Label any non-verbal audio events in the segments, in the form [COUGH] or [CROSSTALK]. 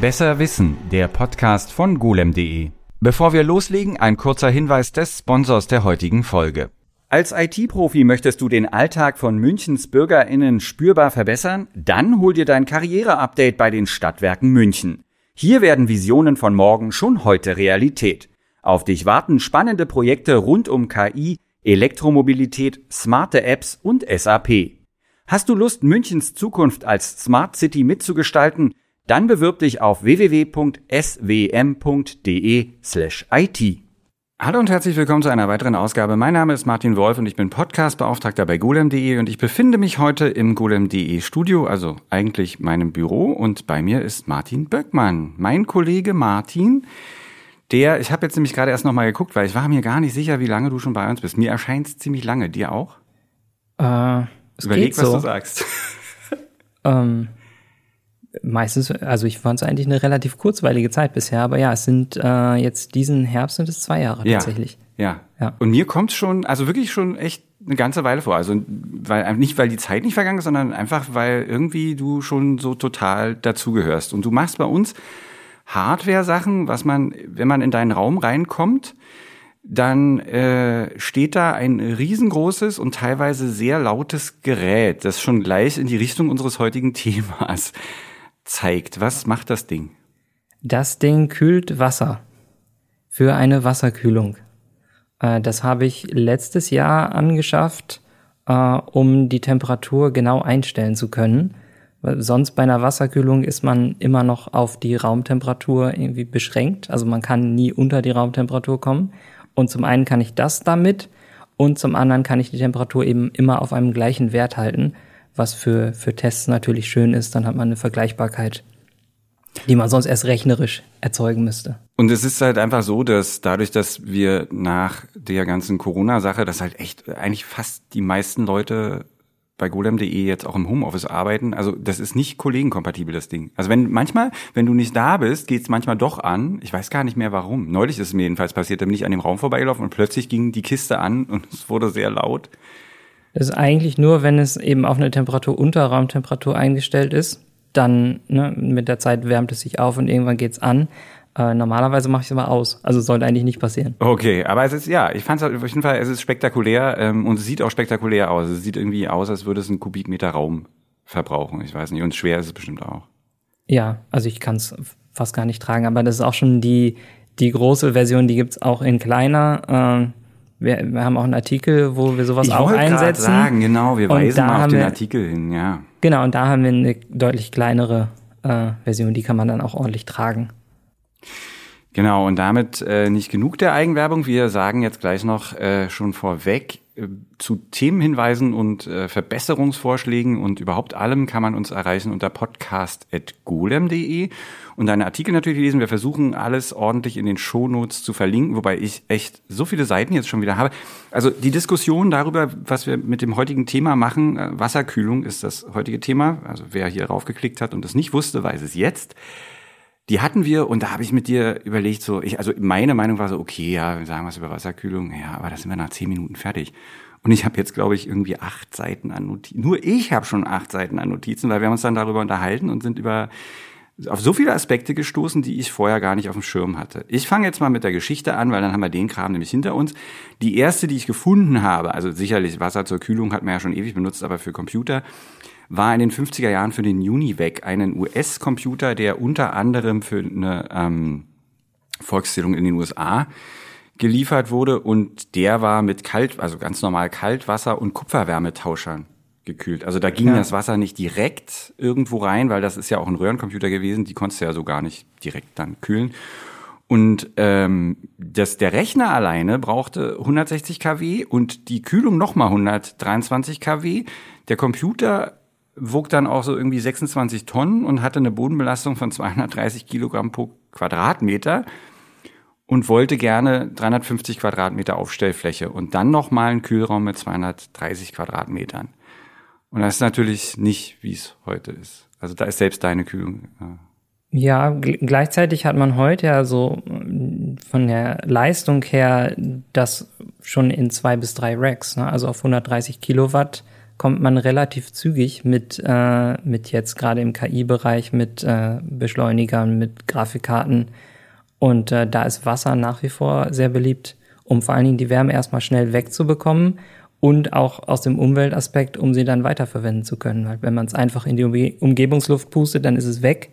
Besser Wissen, der Podcast von golem.de. Bevor wir loslegen, ein kurzer Hinweis des Sponsors der heutigen Folge. Als IT-Profi möchtest du den Alltag von Münchens BürgerInnen spürbar verbessern? Dann hol dir dein Karriere-Update bei den Stadtwerken München. Hier werden Visionen von morgen schon heute Realität. Auf dich warten spannende Projekte rund um KI, Elektromobilität, smarte Apps und SAP. Hast du Lust, Münchens Zukunft als Smart City mitzugestalten? Dann bewirb dich auf www.swm.de/it. Hallo und herzlich willkommen zu einer weiteren Ausgabe. Mein Name ist Martin Wolf und ich bin Podcastbeauftragter bei golem.de und ich befinde mich heute im golem.de Studio, also eigentlich meinem Büro und bei mir ist Martin Böckmann, mein Kollege Martin. Der, ich habe jetzt nämlich gerade erst nochmal geguckt, weil ich war mir gar nicht sicher, wie lange du schon bei uns bist. Mir erscheint es ziemlich lange. Dir auch? Äh, es Überleg, was so. du sagst. Ähm, meistens, also ich fand es eigentlich eine relativ kurzweilige Zeit bisher, aber ja, es sind äh, jetzt diesen Herbst sind es zwei Jahre Ja. tatsächlich. Ja. Ja. Und mir kommt schon, also wirklich schon echt eine ganze Weile vor. Also weil nicht, weil die Zeit nicht vergangen ist, sondern einfach, weil irgendwie du schon so total dazugehörst. Und du machst bei uns Hardware-Sachen, was man, wenn man in deinen Raum reinkommt, dann äh, steht da ein riesengroßes und teilweise sehr lautes Gerät, das schon gleich in die Richtung unseres heutigen [LAUGHS] Themas zeigt. Was macht das Ding? Das Ding kühlt Wasser für eine Wasserkühlung. Äh, das habe ich letztes Jahr angeschafft, äh, um die Temperatur genau einstellen zu können. Sonst bei einer Wasserkühlung ist man immer noch auf die Raumtemperatur irgendwie beschränkt. Also man kann nie unter die Raumtemperatur kommen. Und zum einen kann ich das damit und zum anderen kann ich die Temperatur eben immer auf einem gleichen Wert halten, was für, für Tests natürlich schön ist. Dann hat man eine Vergleichbarkeit, die man sonst erst rechnerisch erzeugen müsste. Und es ist halt einfach so, dass dadurch, dass wir nach der ganzen Corona-Sache, dass halt echt eigentlich fast die meisten Leute bei golem.de jetzt auch im Homeoffice arbeiten. Also das ist nicht kollegenkompatibel, das Ding. Also wenn manchmal, wenn du nicht da bist, geht's manchmal doch an. Ich weiß gar nicht mehr warum. Neulich ist es mir jedenfalls passiert, da bin ich an dem Raum vorbeigelaufen und plötzlich ging die Kiste an und [LAUGHS] es wurde sehr laut. Das ist eigentlich nur, wenn es eben auf eine Temperatur unter Raumtemperatur eingestellt ist. Dann ne, mit der Zeit wärmt es sich auf und irgendwann geht's an. Äh, normalerweise mache ich es aber aus. Also sollte eigentlich nicht passieren. Okay, aber es ist, ja, ich fand es auf jeden Fall, es ist spektakulär ähm, und es sieht auch spektakulär aus. Es sieht irgendwie aus, als würde es einen Kubikmeter Raum verbrauchen. Ich weiß nicht. Und schwer ist es bestimmt auch. Ja, also ich kann es fast gar nicht tragen, aber das ist auch schon die, die große Version, die gibt's auch in kleiner. Äh, wir, wir haben auch einen Artikel, wo wir sowas ich auch einsetzen. sagen, genau, wir weisen mal auf den wir- Artikel hin, ja. Genau, und da haben wir eine deutlich kleinere äh, Version, die kann man dann auch ordentlich tragen. Genau, und damit äh, nicht genug der Eigenwerbung. Wir sagen jetzt gleich noch äh, schon vorweg äh, zu Themenhinweisen und äh, Verbesserungsvorschlägen und überhaupt allem kann man uns erreichen unter podcast.golem.de und deine Artikel natürlich lesen. Wir versuchen alles ordentlich in den Shownotes zu verlinken, wobei ich echt so viele Seiten jetzt schon wieder habe. Also die Diskussion darüber, was wir mit dem heutigen Thema machen, äh, Wasserkühlung ist das heutige Thema. Also wer hier raufgeklickt hat und es nicht wusste, weiß es jetzt die hatten wir und da habe ich mit dir überlegt, so, ich, also meine Meinung war so, okay, ja, wir sagen was über Wasserkühlung, ja, aber da sind wir nach zehn Minuten fertig. Und ich habe jetzt, glaube ich, irgendwie acht Seiten an Notizen. Nur ich habe schon acht Seiten an Notizen, weil wir haben uns dann darüber unterhalten und sind über auf so viele Aspekte gestoßen, die ich vorher gar nicht auf dem Schirm hatte. Ich fange jetzt mal mit der Geschichte an, weil dann haben wir den Kram nämlich hinter uns. Die erste, die ich gefunden habe, also sicherlich Wasser zur Kühlung hat man ja schon ewig benutzt, aber für Computer, war in den 50er Jahren für den Univac, einen US-Computer, der unter anderem für eine ähm, Volkszählung in den USA geliefert wurde und der war mit Kalt, also ganz normal Kaltwasser und Kupferwärmetauschern gekühlt. Also da ging Ja. das Wasser nicht direkt irgendwo rein, weil das ist ja auch ein Röhrencomputer gewesen, die konntest du ja so gar nicht direkt dann kühlen. Und ähm, das, der Rechner alleine brauchte 160 kW und die Kühlung nochmal 123 kW. Der Computer wog dann auch so irgendwie 26 Tonnen und hatte eine Bodenbelastung von 230 Kilogramm pro Quadratmeter und wollte gerne 350 Quadratmeter Aufstellfläche und dann nochmal einen Kühlraum mit 230 Quadratmetern. Und das ist natürlich nicht, wie es heute ist. Also da ist selbst deine Kühlung. Ja. Ja, gl- gleichzeitig hat man heute ja so mm, von der Leistung her das schon in zwei bis drei Racks, ne? also auf 130 Kilowatt kommt man relativ zügig mit, äh, mit jetzt gerade im KI-Bereich, mit äh, Beschleunigern, mit Grafikkarten. Und äh, da ist Wasser nach wie vor sehr beliebt, um vor allen Dingen die Wärme erstmal schnell wegzubekommen und auch aus dem Umweltaspekt, um sie dann weiterverwenden zu können. Weil wenn man es einfach in die Umgebungsluft pustet, dann ist es weg.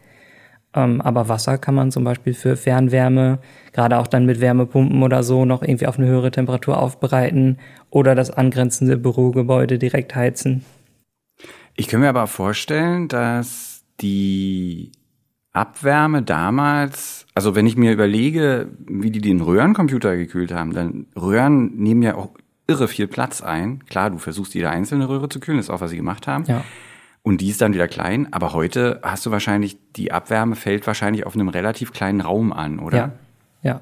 Ähm, aber Wasser kann man zum Beispiel für Fernwärme, gerade auch dann mit Wärmepumpen oder so, noch irgendwie auf eine höhere Temperatur aufbereiten oder das angrenzende Bürogebäude direkt heizen. Ich kann mir aber vorstellen, dass die Abwärme damals, also wenn ich mir überlege, wie die den Röhrencomputer gekühlt haben, dann Röhren nehmen ja auch irre viel Platz ein. Klar, du versuchst jede einzelne Röhre zu kühlen, das ist auch, was sie gemacht haben. Ja. Und die ist dann wieder klein. Aber heute hast du wahrscheinlich, die Abwärme fällt wahrscheinlich auf einem relativ kleinen Raum an, oder? Ja. Ja.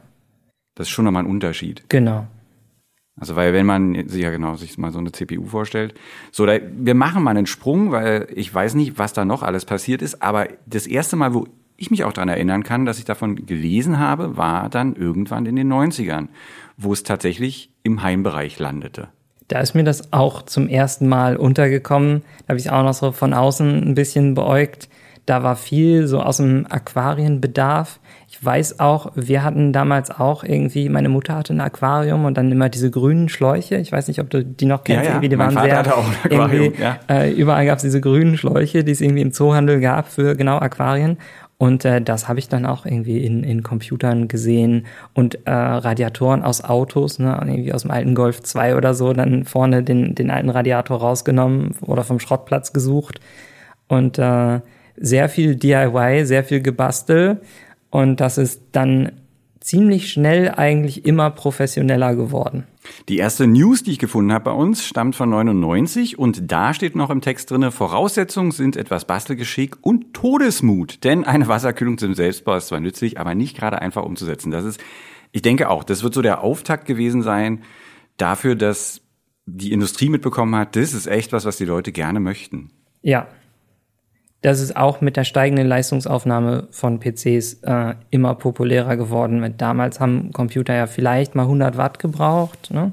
Das ist schon nochmal ein Unterschied. Genau. Also weil wenn man sich ja genau sich mal so eine CPU vorstellt, so da, wir machen mal einen Sprung, weil ich weiß nicht, was da noch alles passiert ist, aber das erste Mal, wo ich mich auch daran erinnern kann, dass ich davon gelesen habe, war dann irgendwann in den 90ern, wo es tatsächlich im Heimbereich landete. Da ist mir das auch zum ersten Mal untergekommen. Da habe ich auch noch so von außen ein bisschen beäugt. Da war viel so aus dem Aquarienbedarf. Ich weiß auch, wir hatten damals auch irgendwie, meine Mutter hatte ein Aquarium und dann immer diese grünen Schläuche. Ich weiß nicht, ob du die noch kennst. Ja, ja. Irgendwie, die mein waren Vater sehr, hatte auch ein Aquarium. Ja. äh, überall gab es diese grünen Schläuche, die es irgendwie im Zoohandel gab für genau Aquarien. Und äh, das habe ich dann auch irgendwie in, in Computern gesehen und äh, Radiatoren aus Autos, ne, irgendwie aus dem alten Golf 2 oder so, dann vorne den, den alten Radiator rausgenommen oder vom Schrottplatz gesucht. Und äh, sehr viel DIY, sehr viel Gebastel. Und das ist dann ziemlich schnell eigentlich immer professioneller geworden. Die erste News, die ich gefunden habe bei uns, stammt von 99 und da steht noch im Text drinne: Voraussetzungen sind etwas Bastelgeschick und Todesmut. Denn eine Wasserkühlung zum Selbstbau ist zwar nützlich, aber nicht gerade einfach umzusetzen. Das ist, ich denke auch, das wird so der Auftakt gewesen sein dafür, dass die Industrie mitbekommen hat, das ist echt was, was die Leute gerne möchten. Ja, das ist auch mit der steigenden Leistungsaufnahme von PCs äh, immer populärer geworden. Damals haben Computer ja vielleicht mal 100 Watt gebraucht. Ne?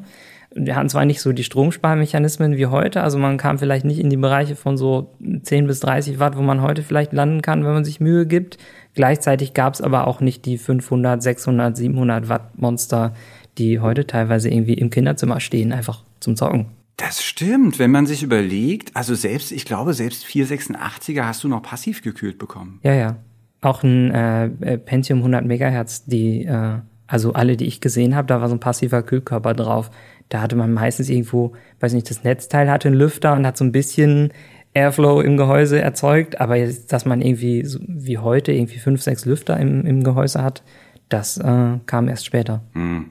Wir hatten zwar nicht so die Stromsparmechanismen wie heute, also man kam vielleicht nicht in die Bereiche von so 10 bis 30 Watt, wo man heute vielleicht landen kann, wenn man sich Mühe gibt. Gleichzeitig gab es aber auch nicht die 500, 600, 700 Watt Monster, die heute teilweise irgendwie im Kinderzimmer stehen, einfach zum Zocken. Das stimmt, wenn man sich überlegt, also selbst, ich glaube, selbst 486er hast du noch passiv gekühlt bekommen. Ja, ja. Auch ein äh, Pentium 100 Megahertz, die, äh, also alle, die ich gesehen habe, da war so ein passiver Kühlkörper drauf. Da hatte man meistens irgendwo, weiß nicht, das Netzteil hatte einen Lüfter und hat so ein bisschen Airflow im Gehäuse erzeugt, aber jetzt, dass man irgendwie, so wie heute, irgendwie fünf, sechs Lüfter im, im Gehäuse hat, das äh, kam erst später. Hm.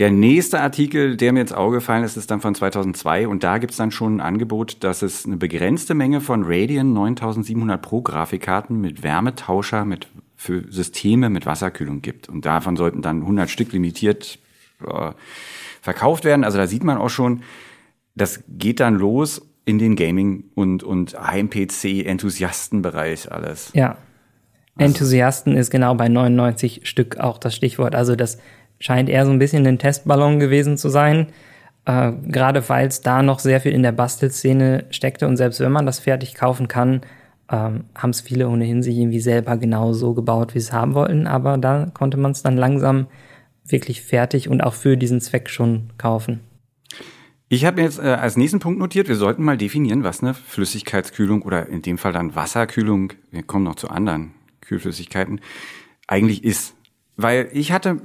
Der nächste Artikel, der mir ins Auge gefallen ist, ist dann von 2002 und da gibt's dann schon ein Angebot, dass es eine begrenzte Menge von Radeon 9700 Pro Grafikkarten mit Wärmetauscher mit für Systeme mit Wasserkühlung gibt und davon sollten dann 100 Stück limitiert äh, verkauft werden. Also da sieht man auch schon, das geht dann los in den Gaming und und HMPC Enthusiastenbereich alles. Ja. Enthusiasten ist genau bei 99 Stück auch das Stichwort. Also das scheint eher so ein bisschen ein Testballon gewesen zu sein. Äh, gerade weil es da noch sehr viel in der Bastelszene steckte und selbst wenn man das fertig kaufen kann, ähm, haben es viele ohnehin sich irgendwie selber genau so gebaut, wie sie es haben wollten. Aber da konnte man es dann langsam wirklich fertig und auch für diesen Zweck schon kaufen. Ich habe jetzt äh, als nächsten Punkt notiert, wir sollten mal definieren, was eine Flüssigkeitskühlung oder in dem Fall dann Wasserkühlung, wir kommen noch zu anderen Kühlflüssigkeiten, eigentlich ist. Weil ich hatte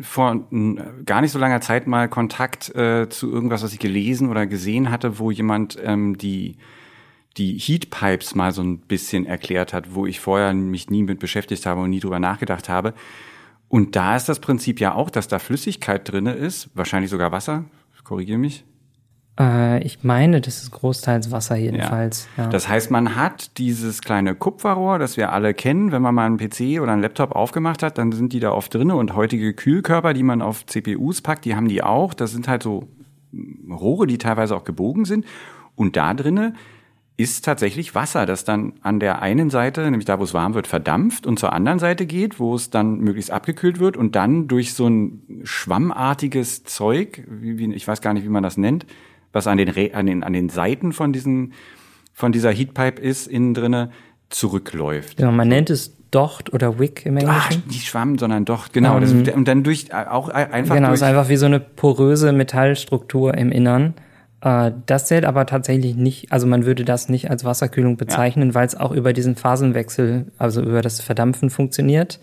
vor gar nicht so langer Zeit mal Kontakt äh, zu irgendwas, was ich gelesen oder gesehen hatte, wo jemand ähm, die die Heatpipes mal so ein bisschen erklärt hat, wo ich vorher mich nie mit beschäftigt habe und nie drüber nachgedacht habe. Und da ist das Prinzip ja auch, dass da Flüssigkeit drinne ist, wahrscheinlich sogar Wasser, korrigiere mich. Äh, ich meine, das ist großteils Wasser jedenfalls. Ja. Ja. Das heißt, man hat dieses kleine Kupferrohr, das wir alle kennen. Wenn man mal einen PC oder einen Laptop aufgemacht hat, dann sind die da oft drinne. Und heutige Kühlkörper, die man auf CPUs packt, die haben die auch. Das sind halt so Rohre, die teilweise auch gebogen sind. Und da drinne ist tatsächlich Wasser, das dann an der einen Seite, nämlich da, wo es warm wird, verdampft und zur anderen Seite geht, wo es dann möglichst abgekühlt wird und dann durch so ein schwammartiges Zeug, wie, wie, ich weiß gar nicht, wie man das nennt, was an den, Re an den, an den Seiten von diesen, von dieser Heatpipe ist, innen drinne, zurückläuft. Genau, man nennt es Docht oder Wick im Englischen. Ach, nicht Schwamm, sondern Docht, genau. Das, und dann durch, auch einfach Genau, es ist einfach wie so eine poröse Metallstruktur im Innern. Äh, Das zählt aber tatsächlich nicht, also man würde das nicht als Wasserkühlung bezeichnen, weil es auch über diesen Phasenwechsel, also über das Verdampfen funktioniert.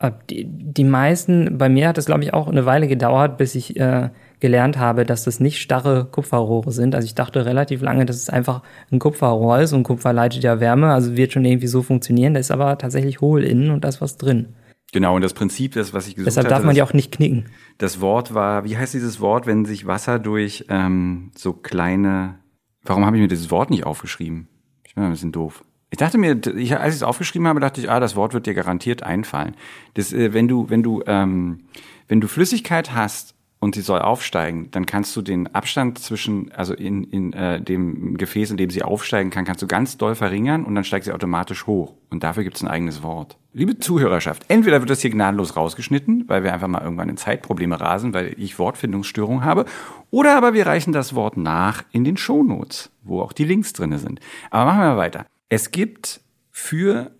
Äh, Die, die meisten, bei mir hat es glaube ich auch eine Weile gedauert, bis ich äh, gelernt habe, dass das nicht starre Kupferrohre sind. Also ich dachte relativ lange, dass es einfach ein Kupferrohr ist und Kupfer leitet ja Wärme, also wird schon irgendwie so funktionieren. Da ist aber tatsächlich hohl innen und da ist was drin. genau, und das Prinzip, das, was ich gesucht Deshalb hatte, darf man das, die auch nicht knicken. das Wort war, wie heißt dieses Wort, wenn sich Wasser durch ähm, so kleine, warum habe ich mir dieses Wort nicht aufgeschrieben? Ich bin ein bisschen doof. Ich dachte mir, ich, als ich es aufgeschrieben habe, dachte ich, ah, das Wort wird dir garantiert einfallen. Das, äh, wenn du, wenn du, ähm, wenn du Flüssigkeit hast und sie soll aufsteigen, dann kannst du den Abstand zwischen, also in, in äh, dem Gefäß, in dem sie aufsteigen kann, kannst du ganz doll verringern und dann steigt sie automatisch hoch. Und dafür gibt es ein eigenes Wort. Liebe Zuhörerschaft, entweder wird das hier gnadenlos rausgeschnitten, weil wir einfach mal irgendwann in Zeitprobleme rasen, weil ich Wortfindungsstörung habe, oder aber wir reichen das Wort nach in den Shownotes, wo auch die Links drinne sind. Aber machen wir mal weiter. Es gibt für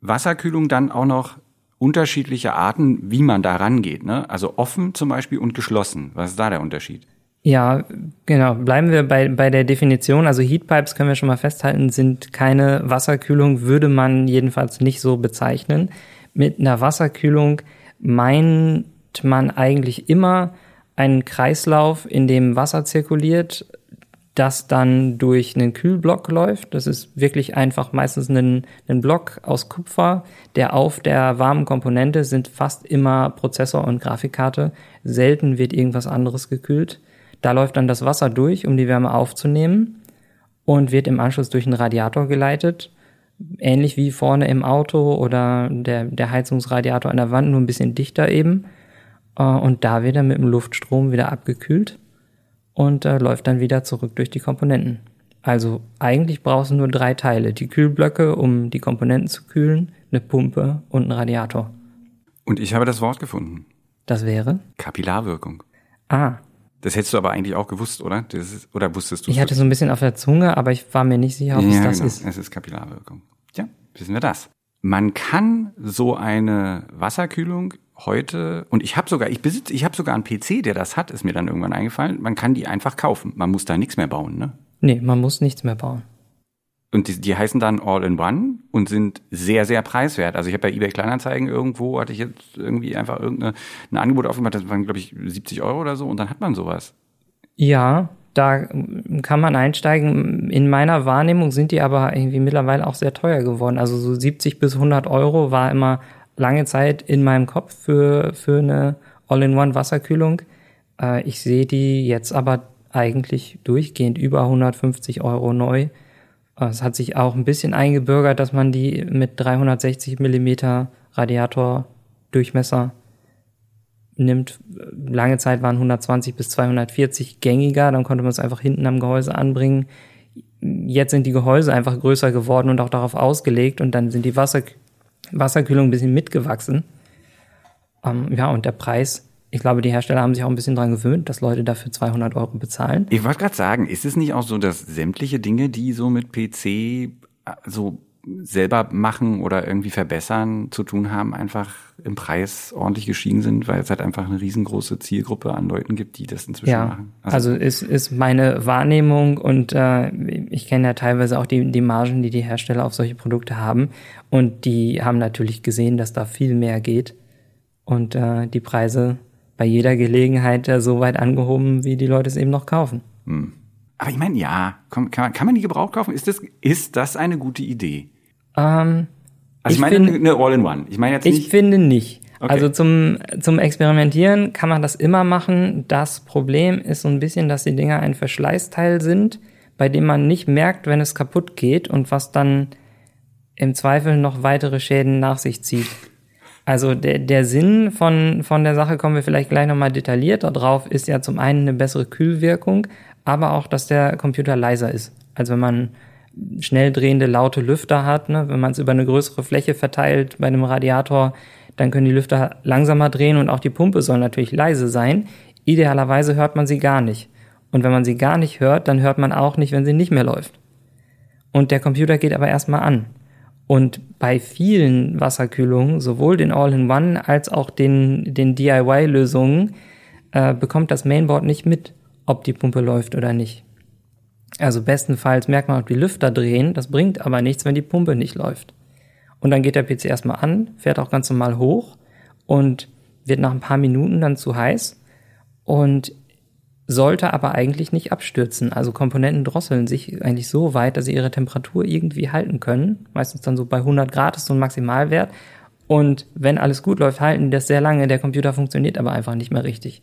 Wasserkühlung dann auch noch unterschiedliche Arten, wie man da rangeht. Ne? Also offen zum Beispiel und geschlossen. Was ist da der Unterschied? Ja, genau. Bleiben wir bei, bei der Definition. Also Heatpipes können wir schon mal festhalten, sind keine Wasserkühlung, würde man jedenfalls nicht so bezeichnen. Mit einer Wasserkühlung meint man eigentlich immer einen Kreislauf, in dem Wasser zirkuliert, das dann durch einen Kühlblock läuft. Das ist wirklich einfach meistens ein, ein Block aus Kupfer, der auf der warmen Komponente sind fast immer Prozessor und Grafikkarte. Selten wird irgendwas anderes gekühlt. Da läuft dann das Wasser durch, um die Wärme aufzunehmen und wird im Anschluss durch einen Radiator geleitet. Ähnlich wie vorne im Auto oder der, der Heizungsradiator an der Wand, nur ein bisschen dichter eben. Äh, Und da wird er mit dem Luftstrom wieder abgekühlt und äh, läuft dann wieder zurück durch die Komponenten. Also eigentlich brauchst du nur drei Teile. Die Kühlblöcke, um die Komponenten zu kühlen, eine Pumpe und einen Radiator. Und ich habe das Wort gefunden. Das wäre? Kapillarwirkung. Ah, Das hättest du aber eigentlich auch gewusst, oder? Ist, oder wusstest du ich hatte so ein bisschen auf der Zunge, aber ich war mir nicht sicher, ob es ja, das genau. ist. Es ist Kapillarwirkung. Ja, wissen wir das. Man kann so eine Wasserkühlung heute und ich habe sogar ich besitze ich habe sogar einen PC, der das hat, ist mir dann irgendwann eingefallen. Man kann die einfach kaufen. Man muss da nichts mehr bauen, ne? Nee, man muss nichts mehr bauen. Und die, die heißen dann All-in-One und sind sehr, sehr preiswert. Also ich habe bei eBay Kleinanzeigen irgendwo, hatte ich jetzt irgendwie einfach irgendein ein Angebot aufgemacht, das waren, glaube ich, 70 Euro oder so und dann hat man sowas. Ja, da kann man einsteigen. In meiner Wahrnehmung sind die aber irgendwie mittlerweile auch sehr teuer geworden. Also so 70 bis 100 Euro war immer lange Zeit in meinem Kopf für, für eine All-in-One-Wasserkühlung. Äh, ich sehe die jetzt aber eigentlich durchgehend über 150 Euro neu. Äh, Es hat sich auch ein bisschen eingebürgert, dass man die mit 360 Millimeter Radiatordurchmesser nimmt. Lange Zeit waren 120 bis 240 gängiger, dann konnte man es einfach hinten am Gehäuse anbringen. Jetzt sind die Gehäuse einfach größer geworden und auch darauf ausgelegt und dann sind die Wasser, Wasserkühlung ein bisschen mitgewachsen. Ähm, ja, und der Preis, ich glaube, die Hersteller haben sich auch ein bisschen dran gewöhnt, dass Leute dafür 200 Euro bezahlen. Ich wollte gerade sagen, ist es nicht auch so, dass sämtliche Dinge, die so mit PC äh, so selber machen oder irgendwie verbessern zu tun haben, einfach im Preis ordentlich gestiegen sind, weil es halt einfach eine riesengroße Zielgruppe an Leuten gibt, die das inzwischen Ja, machen. also, ist, ist meine Wahrnehmung und äh, ich kenne ja teilweise auch die, die Margen, die die Hersteller auf solche Produkte haben und die haben natürlich gesehen, dass da viel mehr geht und äh, die Preise bei jeder Gelegenheit äh, so weit angehoben, wie die Leute es eben noch kaufen. aber ich meine, ja, kann, man, kann man die gebraucht kaufen? Ist das, ist das eine gute Idee? Ähm, Also ich, Ich meine find- eine All-in-One. Ich meine jetzt Ich nicht. finde nicht. Okay. Also zum, zum Experimentieren kann man das immer machen. Das Problem ist so ein bisschen, dass die Dinger ein Verschleißteil sind, bei dem man nicht merkt, wenn es kaputt geht und was dann im Zweifel noch weitere Schäden nach sich zieht. Also der, der Sinn von, von der Sache kommen wir vielleicht gleich nochmal detaillierter drauf, ist ja zum einen eine bessere Kühlwirkung, aber auch, dass der Computer leiser ist. Also wenn man schnell drehende laute Lüfter hat, ne, wenn man es über eine größere Fläche verteilt bei einem Radiator, dann können die Lüfter langsamer drehen und auch die Pumpe soll natürlich leise sein. Idealerweise hört man sie gar nicht. Und wenn man sie gar nicht hört, dann hört man auch nicht, wenn sie nicht mehr läuft. Und der Computer geht aber erstmal an. Und bei vielen Wasserkühlungen, sowohl den All-in-One als auch den, den DIY-Lösungen, äh, bekommt das Mainboard nicht mit, ob die Pumpe läuft oder nicht. Also bestenfalls merkt man, ob die Lüfter drehen, das bringt aber nichts, wenn die Pumpe nicht läuft. Und dann geht der PC erstmal an, fährt auch ganz normal hoch und wird nach ein paar Minuten dann zu heiß und sollte aber eigentlich nicht abstürzen. Also Komponenten drosseln sich eigentlich so weit, dass sie ihre Temperatur irgendwie halten können. Meistens dann so bei 100 Grad ist so ein Maximalwert. Und wenn alles gut läuft, halten die das sehr lange. Der Computer funktioniert aber einfach nicht mehr richtig.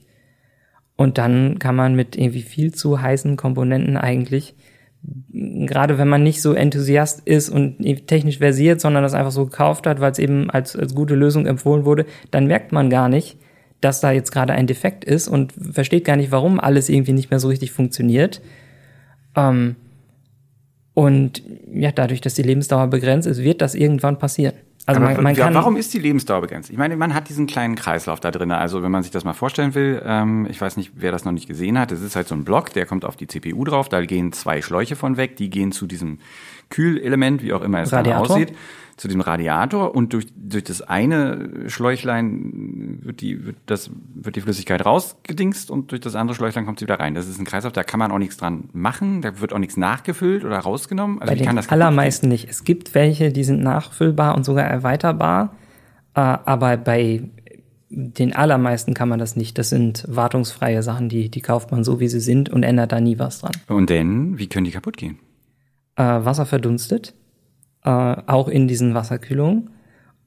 Und dann kann man mit irgendwie viel zu heißen Komponenten eigentlich, gerade wenn man nicht so Enthusiast ist und technisch versiert, sondern das einfach so gekauft hat, weil es eben als, als gute Lösung empfohlen wurde, dann merkt man gar nicht, dass da jetzt gerade ein Defekt ist und versteht gar nicht, warum alles irgendwie nicht mehr so richtig funktioniert. Ähm, und ja, dadurch, dass die Lebensdauer begrenzt ist, wird das irgendwann passieren. Also man, man kann warum ist die Lebensdauer begrenzt? Ich meine, man hat diesen kleinen Kreislauf da drin. Also wenn man sich das mal vorstellen will, ähm, ich weiß nicht, wer das noch nicht gesehen hat, es ist halt so ein Block, der kommt auf die CPU drauf, da gehen zwei Schläuche von weg, die gehen zu diesem Kühlelement, wie auch immer es Radiator. dann aussieht zu dem Radiator und durch, durch das eine Schläuchlein wird die, wird das, wird die Flüssigkeit rausgedingst und durch das andere Schläuchlein kommt sie wieder rein. Das ist ein Kreislauf, da kann man auch nichts dran machen, da wird auch nichts nachgefüllt oder rausgenommen. Also Bei den allermeisten nicht. Es gibt welche, die sind nachfüllbar und sogar erweiterbar, äh, aber bei den allermeisten kann man das nicht. Das sind wartungsfreie Sachen, die, die kauft man so, wie sie sind und ändert da nie was dran. Und denn, wie können die kaputt gehen? Äh, Wasser verdunstet äh, auch in diesen Wasserkühlungen.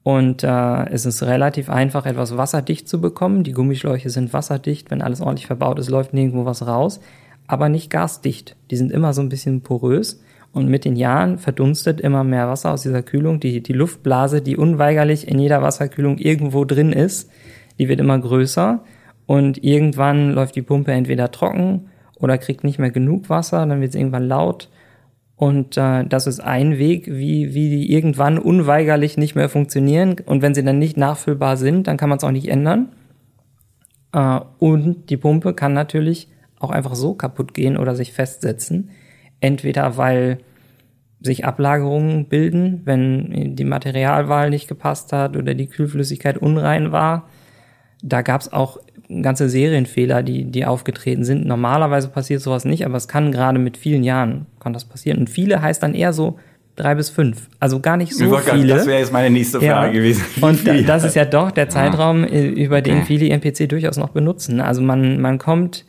Und äh, es ist relativ einfach, etwas wasserdicht zu bekommen. Die Gummischläuche sind wasserdicht. Wenn alles ordentlich verbaut ist, läuft nirgendwo was raus. Aber nicht gasdicht. Die sind immer so ein bisschen porös. Und mit den Jahren verdunstet immer mehr Wasser aus dieser Kühlung. Die, die Luftblase, die unweigerlich in jeder Wasserkühlung irgendwo drin ist, die wird immer größer. Und irgendwann läuft die Pumpe entweder trocken oder kriegt nicht mehr genug Wasser. Dann wird es irgendwann laut und äh, das ist ein Weg, wie, wie die irgendwann unweigerlich nicht mehr funktionieren. Und wenn sie dann nicht nachfüllbar sind, dann kann man es auch nicht ändern. Äh, und die Pumpe kann natürlich auch einfach so kaputt gehen oder sich festsetzen. Entweder weil sich Ablagerungen bilden, wenn die Materialwahl nicht gepasst hat oder die Kühlflüssigkeit unrein war. Da gab es auch ganze Serienfehler, die, die aufgetreten sind. Normalerweise passiert sowas nicht, aber es kann gerade mit vielen Jahren kann das passieren. Und viele heißt dann eher so drei bis fünf. Also gar nicht so viele. Das wäre jetzt meine nächste Frage ja. gewesen. Und das ist ja doch der Zeitraum, ja. Äh, über den okay. viele MPC durchaus noch benutzen. Also man, man kommt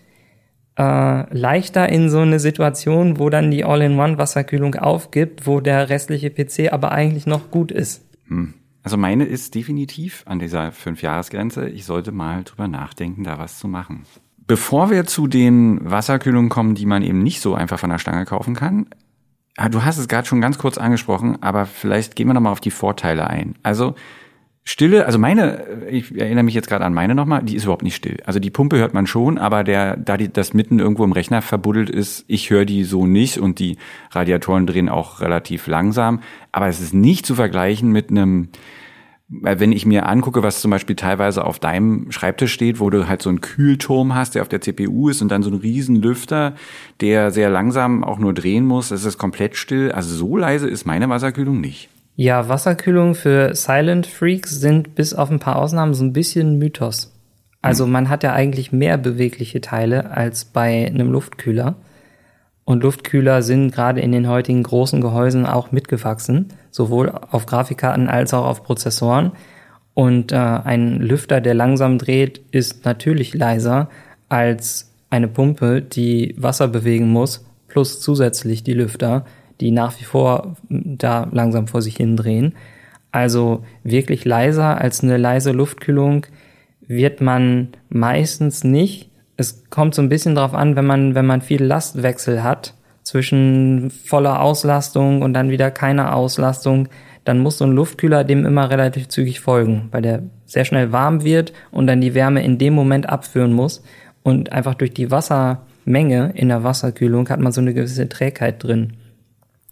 äh, leichter in so eine Situation, wo dann die All-in-One-Wasserkühlung aufgibt, wo der restliche PC aber eigentlich noch gut ist. Hm. Also meine ist definitiv an dieser Fünf-Jahres-Grenze. Ich sollte mal drüber nachdenken, da was zu machen. Bevor wir zu den Wasserkühlungen kommen, die man eben nicht so einfach von der Stange kaufen kann, ah, du hast es gerade schon ganz kurz angesprochen, aber vielleicht gehen wir nochmal auf die Vorteile ein. Also Stille, also meine, ich erinnere mich jetzt gerade an meine nochmal, die ist überhaupt nicht still. Also die Pumpe hört man schon, aber der, da die, das mitten irgendwo im Rechner verbuddelt ist, ich höre die so nicht und die Radiatoren drehen auch relativ langsam. Aber es ist nicht zu vergleichen mit einem, wenn ich mir angucke, was zum Beispiel teilweise auf deinem Schreibtisch steht, wo du halt so einen Kühlturm hast, der auf der CPU ist und dann so einen riesen Lüfter, der sehr langsam auch nur drehen muss, das ist komplett still. Also so leise ist meine Wasserkühlung nicht. Ja, Wasserkühlung für Silent Freaks sind bis auf ein paar Ausnahmen so ein bisschen Mythos. Also hm. man hat ja eigentlich mehr bewegliche Teile als bei einem Luftkühler. Und Luftkühler sind gerade in den heutigen großen Gehäusen auch mitgewachsen, sowohl auf Grafikkarten als auch auf Prozessoren. Und äh, ein Lüfter, der langsam dreht, ist natürlich leiser als eine Pumpe, die Wasser bewegen muss, plus zusätzlich die Lüfter, die nach wie vor da langsam vor sich hin drehen. Also wirklich leiser als eine leise Luftkühlung wird man meistens nicht. Es kommt so ein bisschen drauf an, wenn man, wenn man viel Lastwechsel hat zwischen voller Auslastung und dann wieder keiner Auslastung, dann muss so ein Luftkühler dem immer relativ zügig folgen, weil der sehr schnell warm wird und dann die Wärme in dem Moment abführen muss. Und einfach durch die Wassermenge in der Wasserkühlung hat man so eine gewisse Trägheit drin.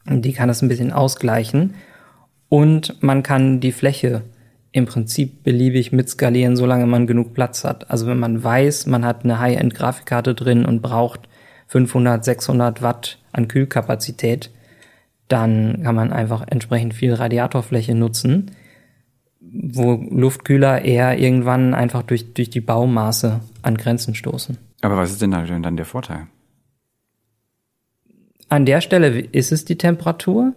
Die kann das ein bisschen ausgleichen. Und man kann die Fläche im Prinzip beliebig mitskalieren, solange man genug Platz hat. Also wenn man weiß, man hat eine High-End-Grafikkarte drin und braucht 500, 600 Watt an Kühlkapazität, dann kann man einfach entsprechend viel Radiatorfläche nutzen, wo Luftkühler eher irgendwann einfach durch, durch die Baumaße an Grenzen stoßen. Aber was ist denn dann der Vorteil? An der Stelle ist es die Temperatur,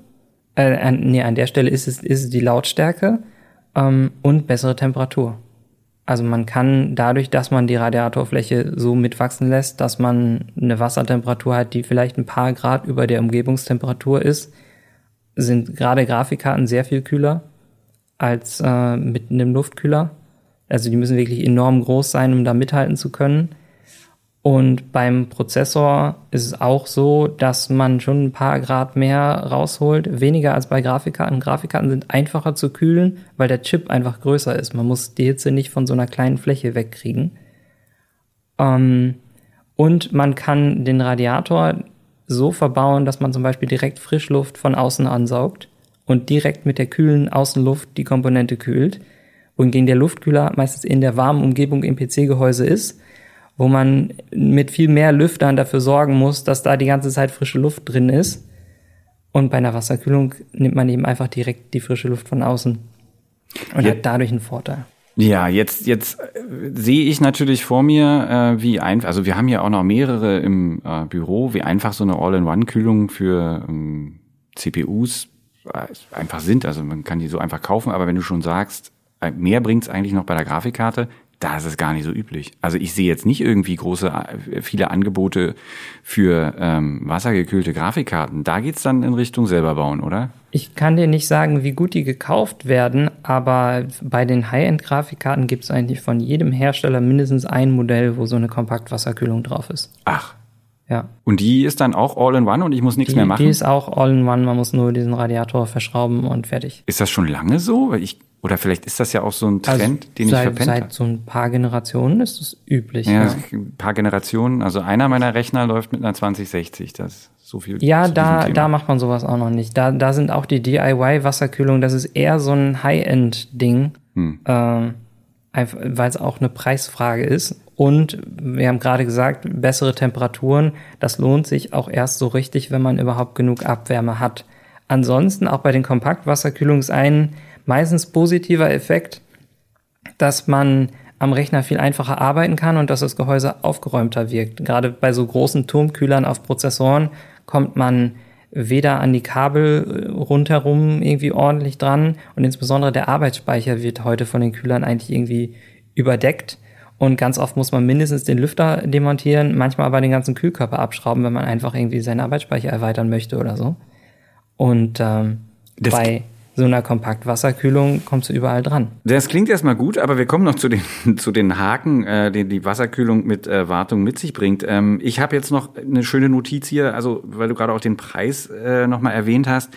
äh, an, nee, an der Stelle ist es, ist es die Lautstärke ähm, und bessere Temperatur. Also man kann dadurch, dass man die Radiatorfläche so mitwachsen lässt, dass man eine Wassertemperatur hat, die vielleicht ein paar Grad über der Umgebungstemperatur ist, sind gerade Grafikkarten sehr viel kühler als äh, mit einem Luftkühler. Also die müssen wirklich enorm groß sein, um da mithalten zu können. Und beim Prozessor ist es auch so, dass man schon ein paar Grad mehr rausholt, weniger als bei Grafikkarten. Grafikkarten sind einfacher zu kühlen, weil der Chip einfach größer ist. Man muss die Hitze nicht von so einer kleinen Fläche wegkriegen. Ähm, und man kann den Radiator so verbauen, dass man zum Beispiel direkt Frischluft von außen ansaugt und direkt mit der kühlen Außenluft die Komponente kühlt. Wohingegen der Luftkühler meistens in der warmen Umgebung im PC-Gehäuse ist wo man mit viel mehr Lüftern dafür sorgen muss, dass da die ganze Zeit frische Luft drin ist. Und bei einer Wasserkühlung nimmt man eben einfach direkt die frische Luft von außen und ja. hat dadurch einen Vorteil. Ja, jetzt, jetzt äh, sehe ich natürlich vor mir, äh, wie einfach, also wir haben ja auch noch mehrere im äh, Büro, wie einfach so eine All-in-One-Kühlung für ähm, CPUs äh, einfach sind. Also man kann die so einfach kaufen, aber wenn du schon sagst, äh, mehr bringt's eigentlich noch bei der Grafikkarte, da ist es gar nicht so üblich. Also ich sehe jetzt nicht irgendwie große, viele Angebote für ähm, wassergekühlte Grafikkarten. Da geht's dann in Richtung selber bauen, oder? Ich kann dir nicht sagen, wie gut die gekauft werden, aber bei den High-End-Grafikkarten gibt's eigentlich von jedem Hersteller mindestens ein Modell, wo so eine Kompaktwasserkühlung drauf ist. Ach. Ja. Und die ist dann auch All-in-One und ich muss nichts die, mehr machen? Die ist auch All-in-One, man muss nur diesen Radiator verschrauben und fertig. Ist das schon lange so? Weil ich oder vielleicht ist das ja auch so ein also Trend, also den seit, ich verpennt Seit so ein paar Generationen ist es üblich. Ja, ja, ein paar Generationen. Also einer meiner Rechner läuft mit einer 2060. Das ist so viel. Ja, da, da macht man sowas auch noch nicht. Da, da sind auch die DIY-Wasserkühlungen. Das ist eher so ein High-End-Ding, hm. äh, weil es auch eine Preisfrage ist. Und wir haben gerade gesagt, bessere Temperaturen. Das lohnt sich auch erst so richtig, wenn man überhaupt genug Abwärme hat. Ansonsten auch bei den Kompaktwasserkühlungen ist ein meistens positiver Effekt, dass man am Rechner viel einfacher arbeiten kann und dass das Gehäuse aufgeräumter wirkt. Gerade bei so großen Turmkühlern auf Prozessoren kommt man weder an die Kabel äh, rundherum irgendwie ordentlich dran und insbesondere der Arbeitsspeicher wird heute von den Kühlern eigentlich irgendwie überdeckt und ganz oft muss man mindestens den Lüfter demontieren, manchmal aber den ganzen Kühlkörper abschrauben, wenn man einfach irgendwie seinen Arbeitsspeicher erweitern möchte oder so. Und ähm, bei so einer Kompaktwasserkühlung kommst du überall dran. Das klingt erstmal gut, aber wir kommen noch zu den, [LAUGHS] zu den Haken, äh, die die Wasserkühlung mit äh, Wartung mit sich bringt. Ähm, ich habe jetzt noch eine schöne Notiz hier, also weil du gerade auch den Preis äh, nochmal erwähnt hast.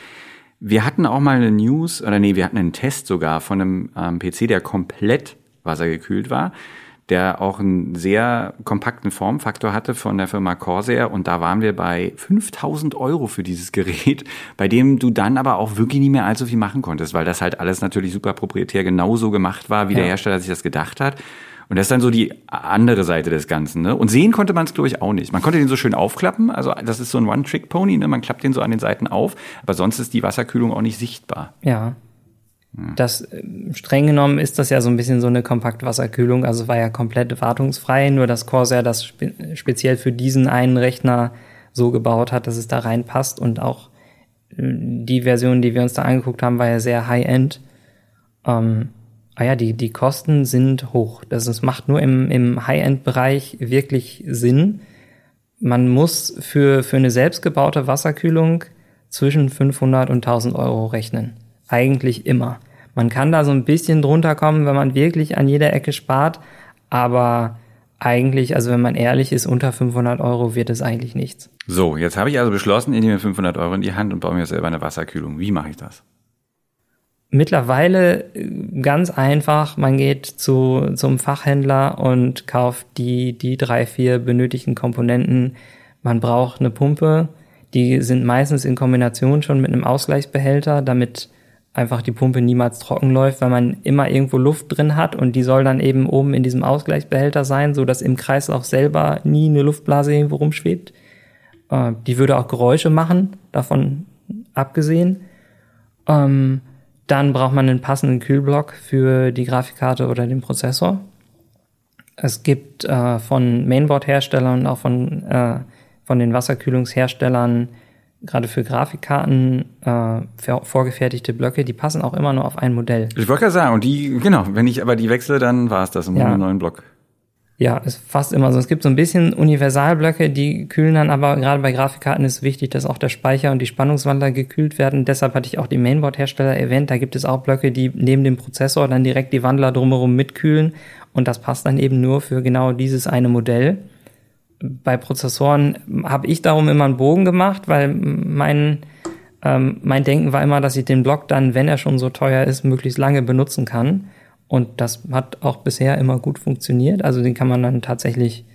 Wir hatten auch mal eine News, oder nee, wir hatten einen Test sogar von einem ähm, PC, der komplett wassergekühlt war der auch einen sehr kompakten Formfaktor hatte von der Firma Corsair und da waren wir bei 5000 Euro für dieses Gerät, bei dem du dann aber auch wirklich nie mehr allzu viel machen konntest, weil das halt alles natürlich super proprietär genauso gemacht war, wie ja. der Hersteller sich das gedacht hat. Und das ist dann so die andere Seite des Ganzen. Ne? Und sehen konnte man es, glaube ich, auch nicht. Man konnte den so schön aufklappen. Also das ist so ein One-Trick-Pony. Ne? Man klappt den so an den Seiten auf. Aber sonst ist die Wasserkühlung auch nicht sichtbar. Ja, das äh, streng genommen ist das ja so ein bisschen so eine Kompaktwasserkühlung, also war ja komplett wartungsfrei, nur dass Corsair das spe speziell für diesen einen Rechner so gebaut hat, dass es da reinpasst und auch äh, die Version, die wir uns da angeguckt haben, war ja sehr high-end. Ähm, ah ja, die, die Kosten sind hoch. Das ist, macht nur im, im High-End-Bereich wirklich Sinn. Man muss für, für eine selbstgebaute Wasserkühlung zwischen 500 und 1000 Euro rechnen. Eigentlich immer. Man kann da so ein bisschen drunter kommen, wenn man wirklich an jeder Ecke spart, aber eigentlich, also wenn man ehrlich ist, unter 500 Euro wird es eigentlich nichts. So, jetzt habe ich also beschlossen, ich nehme 500 Euro in die Hand und baue mir selber eine Wasserkühlung. Wie mache ich das? Mittlerweile äh, ganz einfach, man geht zu, zum Fachhändler und kauft die, die drei, vier benötigten Komponenten. Man braucht eine Pumpe, die sind meistens in Kombination schon mit einem Ausgleichsbehälter, damit einfach die Pumpe niemals trocken läuft, weil man immer irgendwo Luft drin hat und die soll dann eben oben in diesem Ausgleichsbehälter sein, so dass im Kreislauf selber nie eine Luftblase irgendwo rumschwebt. Äh, die würde auch Geräusche machen, davon abgesehen. Ähm, dann braucht man einen passenden Kühlblock für die Grafikkarte oder den Prozessor. Es gibt äh, von Mainboard-Herstellern und auch von, äh, von den Wasserkühlungsherstellern gerade für Grafikkarten äh, vorgefertigte Blöcke, die passen auch immer nur auf ein Modell. Ich wollte gerade sagen, und die, genau, wenn ich aber die wechsle, dann war es das, immer ja. einen neuen Block. Ja, ist fast immer so. Es gibt so ein bisschen Universalblöcke, die kühlen dann aber, gerade bei Grafikkarten ist wichtig, dass auch der Speicher und die Spannungswandler gekühlt werden. Deshalb hatte ich auch die Mainboard-Hersteller erwähnt. Da gibt es auch Blöcke, die neben dem Prozessor dann direkt die Wandler drumherum mitkühlen. Und das passt dann eben nur für genau dieses eine Modell. Bei Prozessoren habe ich darum immer einen Bogen gemacht, weil mein, ähm, mein Denken war immer, dass ich den Block dann, wenn er schon so teuer ist, möglichst lange benutzen kann. Und das hat auch bisher immer gut funktioniert. Also den kann man dann tatsächlich,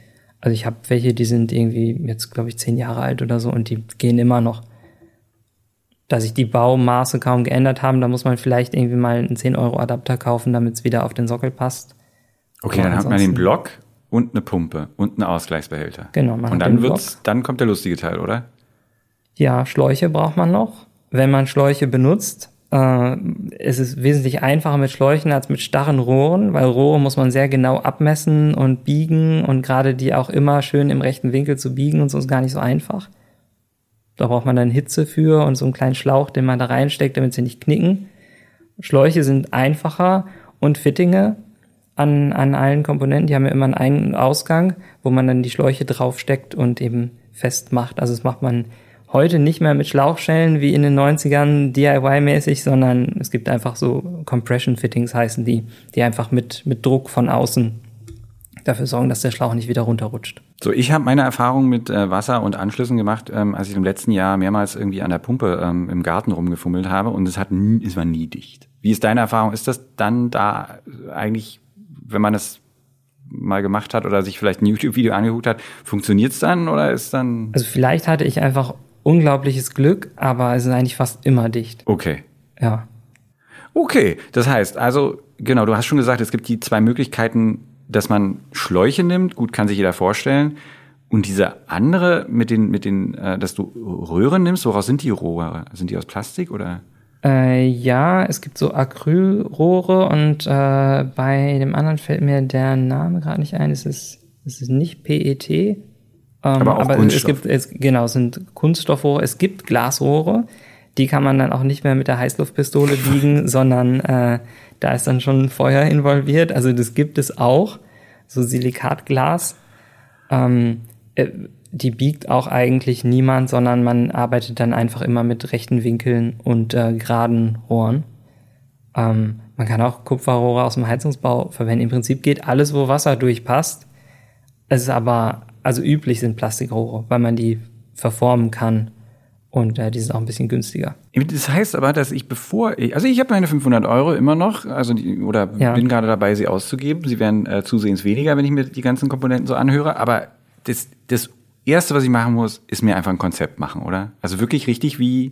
also ich habe welche, die sind irgendwie jetzt, glaube ich, zehn Jahre alt oder so und die gehen immer noch. Dass sich die Baumaße kaum geändert haben, da muss man vielleicht irgendwie mal einen 10-Euro-Adapter kaufen, damit es wieder auf den Sockel passt. Okay, dann hat man den Block und eine Pumpe und einen Ausgleichsbehälter. Genau, man Und dann wird's, dann kommt der lustige Teil, oder? Ja, Schläuche braucht man noch. Wenn man Schläuche benutzt, äh, es ist wesentlich einfacher mit Schläuchen als mit starren Rohren, weil Rohre muss man sehr genau abmessen und biegen und gerade die auch immer schön im rechten Winkel zu biegen und so ist gar nicht so einfach. Da braucht man dann Hitze für und so einen kleinen Schlauch, den man da reinsteckt, damit sie nicht knicken. Schläuche sind einfacher und Fittinge an, an allen Komponenten, die haben ja immer einen Ein- Ausgang, wo man dann die Schläuche draufsteckt und eben festmacht. Also das macht man heute nicht mehr mit Schlauchschellen wie in den 90ern DIY-mäßig, sondern es gibt einfach so Compression Fittings heißen die, die einfach mit, mit Druck von außen dafür sorgen, dass der Schlauch nicht wieder runterrutscht. So, ich habe meine Erfahrung mit äh, Wasser und Anschlüssen gemacht, ähm, als ich im letzten Jahr mehrmals irgendwie an der Pumpe ähm, im Garten rumgefummelt habe und es hat es war nie dicht. Wie ist deine Erfahrung? Ist das dann da eigentlich, wenn man es mal gemacht hat oder sich vielleicht ein YouTube-Video angeguckt hat, funktioniert es dann oder ist dann? Also vielleicht hatte ich einfach unglaubliches Glück, aber es ist eigentlich fast immer dicht. Okay. Ja. Okay, das heißt, also genau, du hast schon gesagt, es gibt die zwei Möglichkeiten, dass man Schläuche nimmt, gut kann sich jeder vorstellen. Und diese andere mit den, mit den, äh, dass du Röhren nimmst, woraus sind die Rohre? Sind die aus Plastik oder? Äh, ja, es gibt so Acrylrohre und äh, bei dem anderen fällt mir der Name gerade nicht ein. Es ist, es ist nicht PET, ähm, aber auch aber Kunststoff. es gibt, es, genau, es sind Kunststoffrohre, es gibt Glasrohre, die kann man dann auch nicht mehr mit der Heißluftpistole [LAUGHS] biegen, sondern äh, da ist dann schon Feuer involviert. Also das gibt es auch, so Silikatglas. Ähm, äh, die biegt auch eigentlich niemand, sondern man arbeitet dann einfach immer mit rechten Winkeln und äh, geraden Rohren. Ähm, man kann auch Kupferrohre aus dem Heizungsbau verwenden. Im Prinzip geht alles, wo Wasser durchpasst. Es ist aber also üblich sind Plastikrohre, weil man die verformen kann und äh, die sind auch ein bisschen günstiger. Das heißt aber, dass ich bevor ich, also ich habe meine 500 Euro immer noch, also die, oder ja. bin gerade dabei, sie auszugeben. Sie werden äh, zusehends weniger, wenn ich mir die ganzen Komponenten so anhöre. Aber das, das erste, was ich machen muss, ist mir einfach ein Konzept machen, oder? Also wirklich richtig wie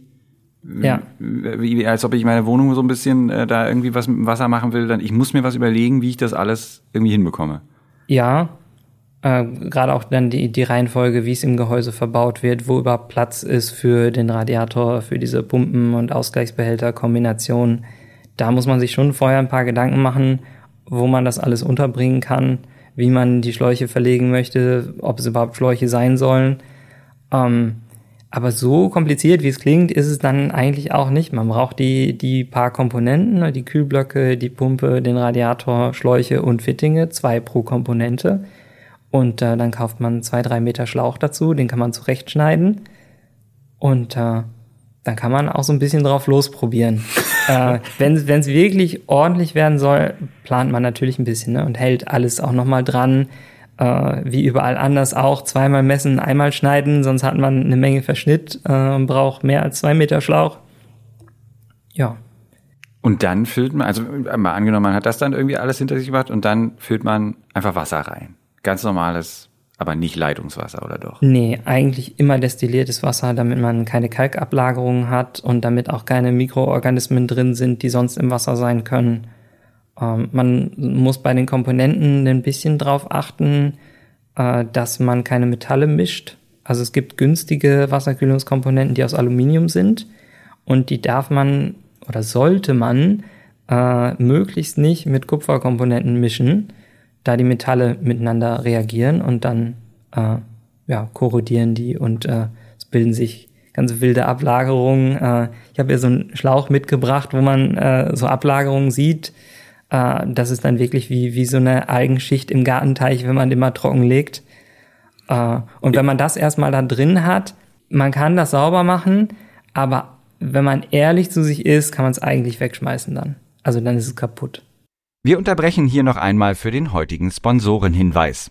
ja. Wie, als ob ich meine Wohnung so ein bisschen äh, da irgendwie was mit dem Wasser machen will, dann ich muss mir was überlegen, wie ich das alles irgendwie hinbekomme. Ja, äh, Gerade auch dann die, die Reihenfolge, wie es im Gehäuse verbaut wird, wo überhaupt Platz ist für den Radiator, für diese Pumpen- und Ausgleichsbehälter-Kombination. Da muss man sich schon vorher ein paar Gedanken machen, wo man das alles unterbringen kann, wie man die Schläuche verlegen möchte, ob es überhaupt Schläuche sein sollen. Ähm, aber so kompliziert, wie es klingt, ist es dann eigentlich auch nicht. Man braucht die, die paar Komponenten, ne, die Kühlblöcke, die Pumpe, den Radiator, Schläuche und Fittinge, zwei pro Komponente. Und äh, dann kauft man zwei, drei Meter Schlauch dazu, den kann man zurechtschneiden. Und äh, dann kann man auch so ein bisschen drauf losprobieren. [LAUGHS] äh, wenn es wirklich ordentlich werden soll, plant man natürlich ein bisschen ne, und hält alles auch nochmal dran. Äh, wie überall anders auch, zweimal messen, einmal schneiden, sonst hat man eine Menge Verschnitt äh, und braucht mehr als zwei Meter Schlauch. Ja. Und dann füllt man, also mal angenommen, man hat das dann irgendwie alles hinter sich gebracht und dann füllt man einfach Wasser rein. Ganz normales, aber nicht Leitungswasser, oder doch? Nee, eigentlich immer destilliertes Wasser, damit man keine Kalkablagerungen hat und damit auch keine Mikroorganismen drin sind, die sonst im Wasser sein können. Ähm, man muss bei den Komponenten ein bisschen drauf achten, äh, dass man keine Metalle mischt, Also es gibt günstige Wasserkühlungskomponenten, die aus Aluminium sind und die darf man oder sollte man äh, möglichst nicht mit Kupferkomponenten mischen, da die Metalle miteinander reagieren und dann äh, ja, korrodieren die und äh, es bilden sich ganz wilde Ablagerungen. Äh, ich habe hier so einen Schlauch mitgebracht, wo man äh, so Ablagerungen sieht. Äh, das ist dann wirklich wie, wie so eine Eigenschicht im Gartenteich, wenn man den mal trocken legt. Äh, und wenn man das erstmal da drin hat, man kann das sauber machen, aber wenn man ehrlich zu sich ist, kann man es eigentlich wegschmeißen dann. Also dann ist es kaputt. Wir unterbrechen hier noch einmal für den heutigen Sponsorenhinweis.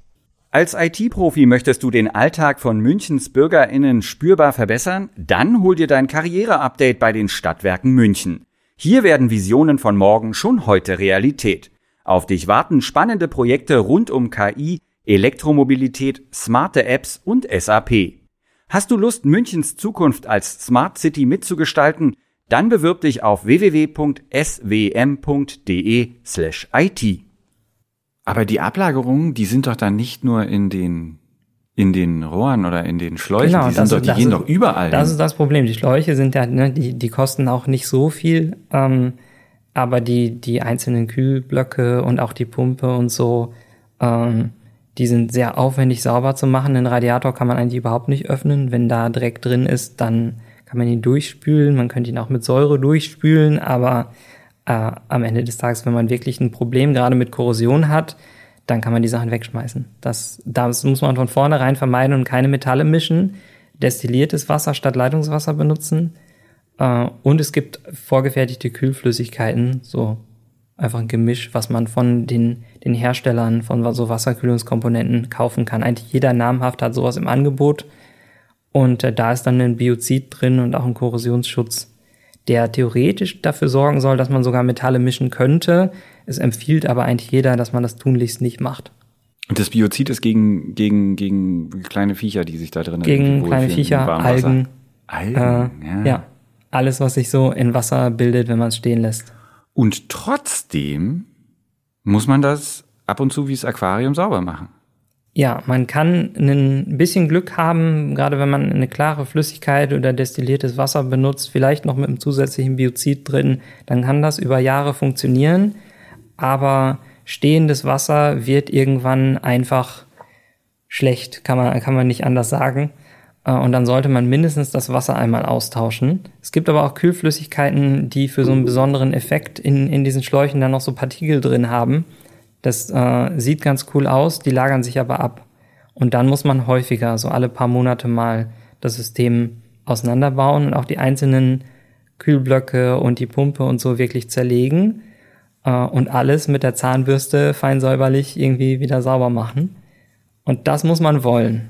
Als IT-Profi möchtest du den Alltag von Münchens BürgerInnen spürbar verbessern? Dann hol dir dein Karriere-Update bei den Stadtwerken München. Hier werden Visionen von morgen schon heute Realität. Auf dich warten spannende Projekte rund um KI, Elektromobilität, smarte Apps und SAP. Hast du Lust, Münchens Zukunft als Smart City mitzugestalten? Dann bewirb dich auf www.swm.de/it. Aber die Ablagerungen, die sind doch dann nicht nur in den in den Rohren oder in den Schläuchen, genau, die sind doch, die gehen ist, doch überall. Das hin. ist das Problem. Die Schläuche sind ja, ne, die, die kosten auch nicht so viel, ähm, aber die, die einzelnen Kühlblöcke und auch die Pumpe und so, ähm, die sind sehr aufwendig sauber zu machen. Den Radiator kann man eigentlich überhaupt nicht öffnen. Wenn da Dreck drin ist, dann kann man ihn durchspülen. Man könnte ihn auch mit Säure durchspülen, aber äh, am Ende des Tages, wenn man wirklich ein Problem gerade mit Korrosion hat, dann kann man die Sachen wegschmeißen. Das, das muss man von vornherein vermeiden und keine Metalle mischen. Destilliertes Wasser statt Leitungswasser benutzen. Äh, und es gibt vorgefertigte Kühlflüssigkeiten, so einfach ein Gemisch, was man von den, den Herstellern von so Wasserkühlungskomponenten kaufen kann. Eigentlich jeder namhaft hat sowas im Angebot. Und äh, da ist dann ein Biozid drin und auch ein Korrosionsschutz der theoretisch dafür sorgen soll, dass man sogar Metalle mischen könnte. Es empfiehlt aber eigentlich jeder, dass man das tunlichst nicht macht. Und das Biozid ist gegen, gegen, gegen kleine Viecher, die sich da drin Gegen kleine Viecher, Algen. Algen, äh, ja. ja. Alles, was sich so in Wasser bildet, wenn man es stehen lässt. Und trotzdem muss man das ab und zu wie das Aquarium sauber machen. Ja, man kann ein bisschen Glück haben, gerade wenn man eine klare Flüssigkeit oder destilliertes Wasser benutzt, vielleicht noch mit einem zusätzlichen Biozid drin, dann kann das über Jahre funktionieren. Aber stehendes Wasser wird irgendwann einfach schlecht, kann man, kann man nicht anders sagen. Äh, und dann sollte man mindestens das Wasser einmal austauschen. Es gibt aber auch Kühlflüssigkeiten, die für so einen besonderen Effekt in, in diesen Schläuchen dann noch so Partikel drin haben. Das äh, sieht ganz cool aus, die lagern sich aber ab. Und dann muss man häufiger, so alle paar Monate mal, das System auseinanderbauen und auch die einzelnen Kühlblöcke und die Pumpe und so wirklich zerlegen äh, und alles mit der Zahnbürste fein säuberlich irgendwie wieder sauber machen. Und das muss man wollen.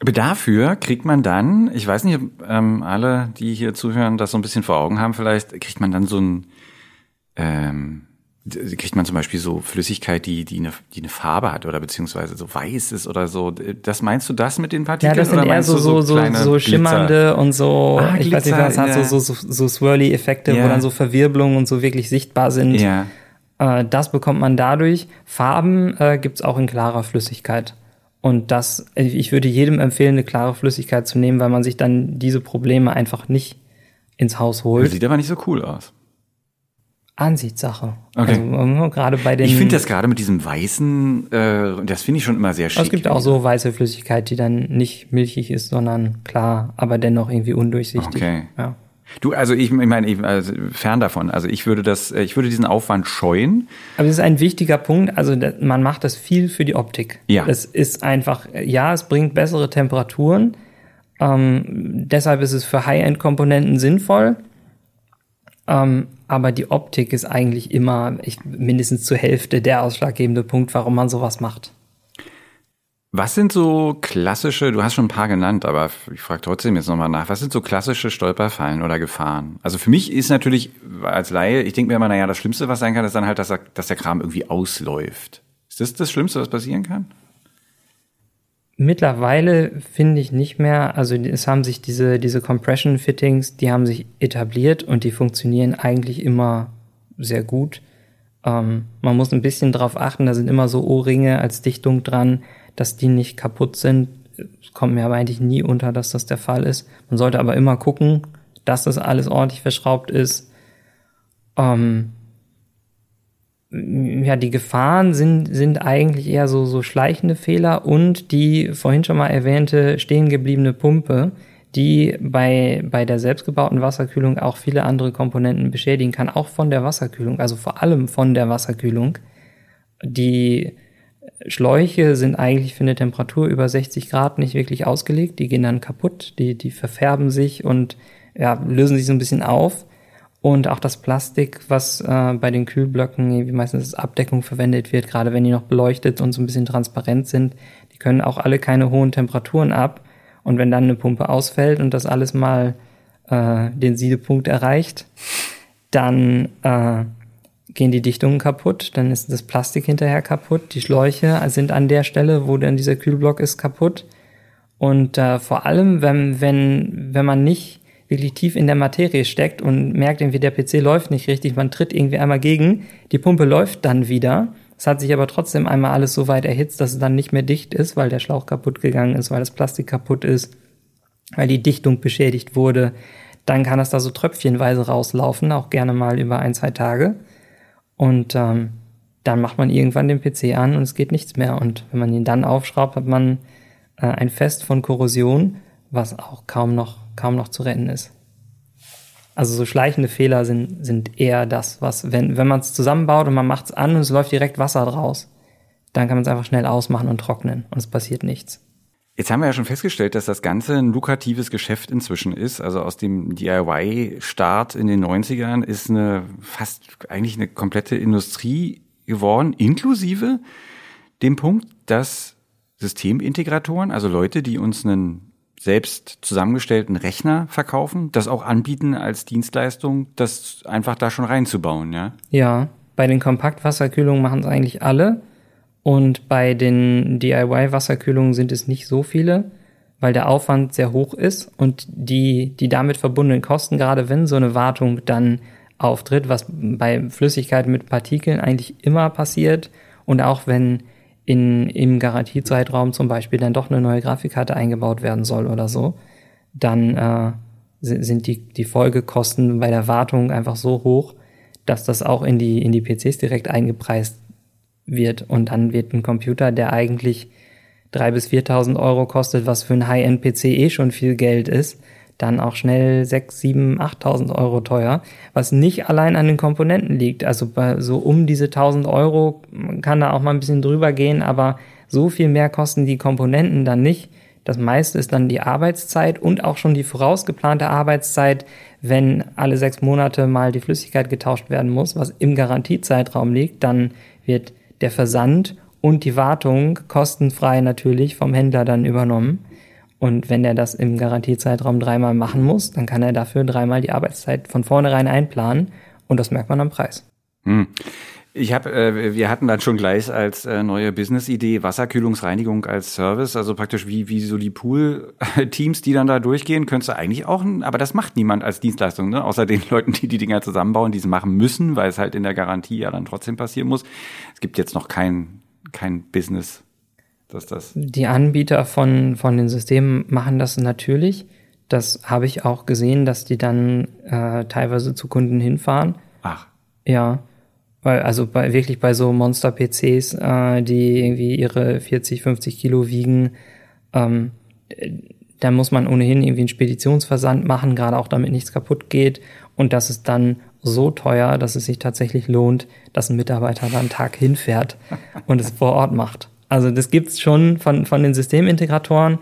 Aber dafür kriegt man dann, ich weiß nicht, ob ähm, alle, die hier zuhören, das so ein bisschen vor Augen haben, vielleicht kriegt man dann so ein ähm, kriegt man zum Beispiel so Flüssigkeit, die, die, eine, die eine Farbe hat oder beziehungsweise so weiß ist oder so. Das meinst du das mit den Partikeln? Ja, das sind eher so, so, so, so schimmernde und so, ah, ich weiß nicht, was ja. hat, so, so, so, so Swirly-Effekte, ja. wo dann so Verwirbelungen und so wirklich sichtbar sind. Ja. Äh, das bekommt man dadurch. Farben äh, gibt's auch in klarer Flüssigkeit. Und das, ich würde jedem empfehlen, eine klare Flüssigkeit zu nehmen, weil man sich dann diese Probleme einfach nicht ins Haus holt. Das sieht aber nicht so cool aus. Ansichtssache. Okay. Also, gerade bei den. Ich finde das gerade mit diesem weißen, äh, das finde ich schon immer sehr schick. Es gibt auch so weiße Flüssigkeit, die dann nicht milchig ist, sondern klar, aber dennoch irgendwie undurchsichtig. Okay. Ja. Du, also ich, ich meine, also fern davon. Also ich würde das, ich würde diesen Aufwand scheuen. Aber das ist ein wichtiger Punkt. Also man macht das viel für die Optik. Ja. Das ist einfach, ja, es bringt bessere Temperaturen. Ähm, deshalb ist es für High-End-Komponenten sinnvoll. Ähm, aber die Optik ist eigentlich immer ich, mindestens zur Hälfte der ausschlaggebende Punkt, warum man sowas macht. Was sind so klassische, du hast schon ein paar genannt, aber ich frage trotzdem jetzt nochmal nach, was sind so klassische Stolperfallen oder Gefahren? Also für mich ist natürlich als Laie, ich denke mir immer, naja, das Schlimmste, was sein kann, ist dann halt, dass, er, dass der Kram irgendwie ausläuft. Ist das das Schlimmste, was passieren kann? Mittlerweile finde ich nicht mehr, also es haben sich diese, diese Compression Fittings, die haben sich etabliert und die funktionieren eigentlich immer sehr gut. Ähm, man muss ein bisschen drauf achten, da sind immer so O-Ringe als Dichtung dran, dass die nicht kaputt sind. es kommt mir aber eigentlich nie unter, dass das der Fall ist. Man sollte aber immer gucken, dass das alles ordentlich verschraubt ist. Ähm, ja, die Gefahren sind, sind eigentlich eher so, so schleichende Fehler und die vorhin schon mal erwähnte stehen gebliebene Pumpe, die bei, bei der selbstgebauten Wasserkühlung auch viele andere Komponenten beschädigen kann, auch von der Wasserkühlung, also vor allem von der Wasserkühlung. Die Schläuche sind eigentlich für eine Temperatur über 60 Grad nicht wirklich ausgelegt, die gehen dann kaputt, die, die verfärben sich und ja, lösen sich so ein bisschen auf. Und auch das Plastik, was äh, bei den Kühlblöcken wie meistens als Abdeckung verwendet wird, gerade wenn die noch beleuchtet und so ein bisschen transparent sind, die können auch alle keine hohen Temperaturen ab. Und wenn dann eine Pumpe ausfällt und das alles mal äh, den Siedepunkt erreicht, dann äh, gehen die Dichtungen kaputt, dann ist das Plastik hinterher kaputt, die Schläuche sind an der Stelle, wo dann dieser Kühlblock ist, kaputt. Und äh, vor allem, wenn, wenn, wenn man nicht wirklich tief in der Materie steckt und merkt irgendwie, der PC läuft nicht richtig, man tritt irgendwie einmal gegen, die Pumpe läuft dann wieder. Es hat sich aber trotzdem einmal alles so weit erhitzt, dass es dann nicht mehr dicht ist, weil der Schlauch kaputt gegangen ist, weil das Plastik kaputt ist, weil die Dichtung beschädigt wurde. Dann kann es da so tröpfchenweise rauslaufen, auch gerne mal über ein, zwei Tage. Und ähm, dann macht man irgendwann den PC an und es geht nichts mehr. Und wenn man ihn dann aufschraubt, hat man äh, ein Fest von Korrosion, was auch kaum noch kaum noch zu retten ist. Also so schleichende Fehler sind, sind eher das, was, wenn, wenn man es zusammenbaut und man macht es an und es läuft direkt Wasser draus, dann kann man es einfach schnell ausmachen und trocknen und es passiert nichts. Jetzt haben wir ja schon festgestellt, dass das Ganze ein lukratives Geschäft inzwischen ist. Also aus dem DIY-Start in den 90ern ist eine fast eigentlich eine komplette Industrie geworden, inklusive dem Punkt, dass Systemintegratoren, also Leute, die uns einen selbst zusammengestellten Rechner verkaufen, das auch anbieten als Dienstleistung, das einfach da schon reinzubauen, ja? Ja, bei den Kompaktwasserkühlungen machen es eigentlich alle und bei den DIY-Wasserkühlungen sind es nicht so viele, weil der Aufwand sehr hoch ist und die, die damit verbundenen Kosten, gerade wenn so eine Wartung dann auftritt, was bei Flüssigkeiten mit Partikeln eigentlich immer passiert und auch wenn in, im Garantiezeitraum zum Beispiel dann doch eine neue Grafikkarte eingebaut werden soll oder so, dann äh, sind die, die Folgekosten bei der Wartung einfach so hoch, dass das auch in die, in die PCs direkt eingepreist wird. Und dann wird ein Computer, der eigentlich drei bis 4.000 Euro kostet, was für ein High-End-PC eh schon viel Geld ist, dann auch schnell 6, 7, 8.000 Euro teuer, was nicht allein an den Komponenten liegt. Also bei so um diese 1.000 Euro kann da auch mal ein bisschen drüber gehen, aber so viel mehr kosten die Komponenten dann nicht. Das meiste ist dann die Arbeitszeit und auch schon die vorausgeplante Arbeitszeit, wenn alle sechs Monate mal die Flüssigkeit getauscht werden muss, was im Garantiezeitraum liegt, dann wird der Versand und die Wartung kostenfrei natürlich vom Händler dann übernommen. Und wenn er das im Garantiezeitraum dreimal machen muss, dann kann er dafür dreimal die Arbeitszeit von vornherein einplanen und das merkt man am Preis. Hm. Ich habe, äh, wir hatten dann schon gleich als äh, neue Business-Idee Wasserkühlungsreinigung als Service, also praktisch wie wie so die Pool-Teams, die dann da durchgehen, könntest du eigentlich auch, aber das macht niemand als Dienstleistung, ne? außer den Leuten, die die Dinger zusammenbauen, die es machen müssen, weil es halt in der Garantie ja dann trotzdem passieren muss. Es gibt jetzt noch kein kein Business dass das. Die Anbieter von, von den Systemen machen das natürlich. Das habe ich auch gesehen, dass die dann äh, teilweise zu Kunden hinfahren. Ach. Ja. Weil, also bei, wirklich bei so Monster-PCs, äh, die irgendwie ihre 40, 50 Kilo wiegen, ähm, da muss man ohnehin irgendwie einen Speditionsversand machen, gerade auch damit nichts kaputt geht. Und das ist dann so teuer, dass es sich tatsächlich lohnt, dass ein Mitarbeiter da einen Tag hinfährt und es vor Ort macht. Also das gibt's schon von, von den Systemintegratoren.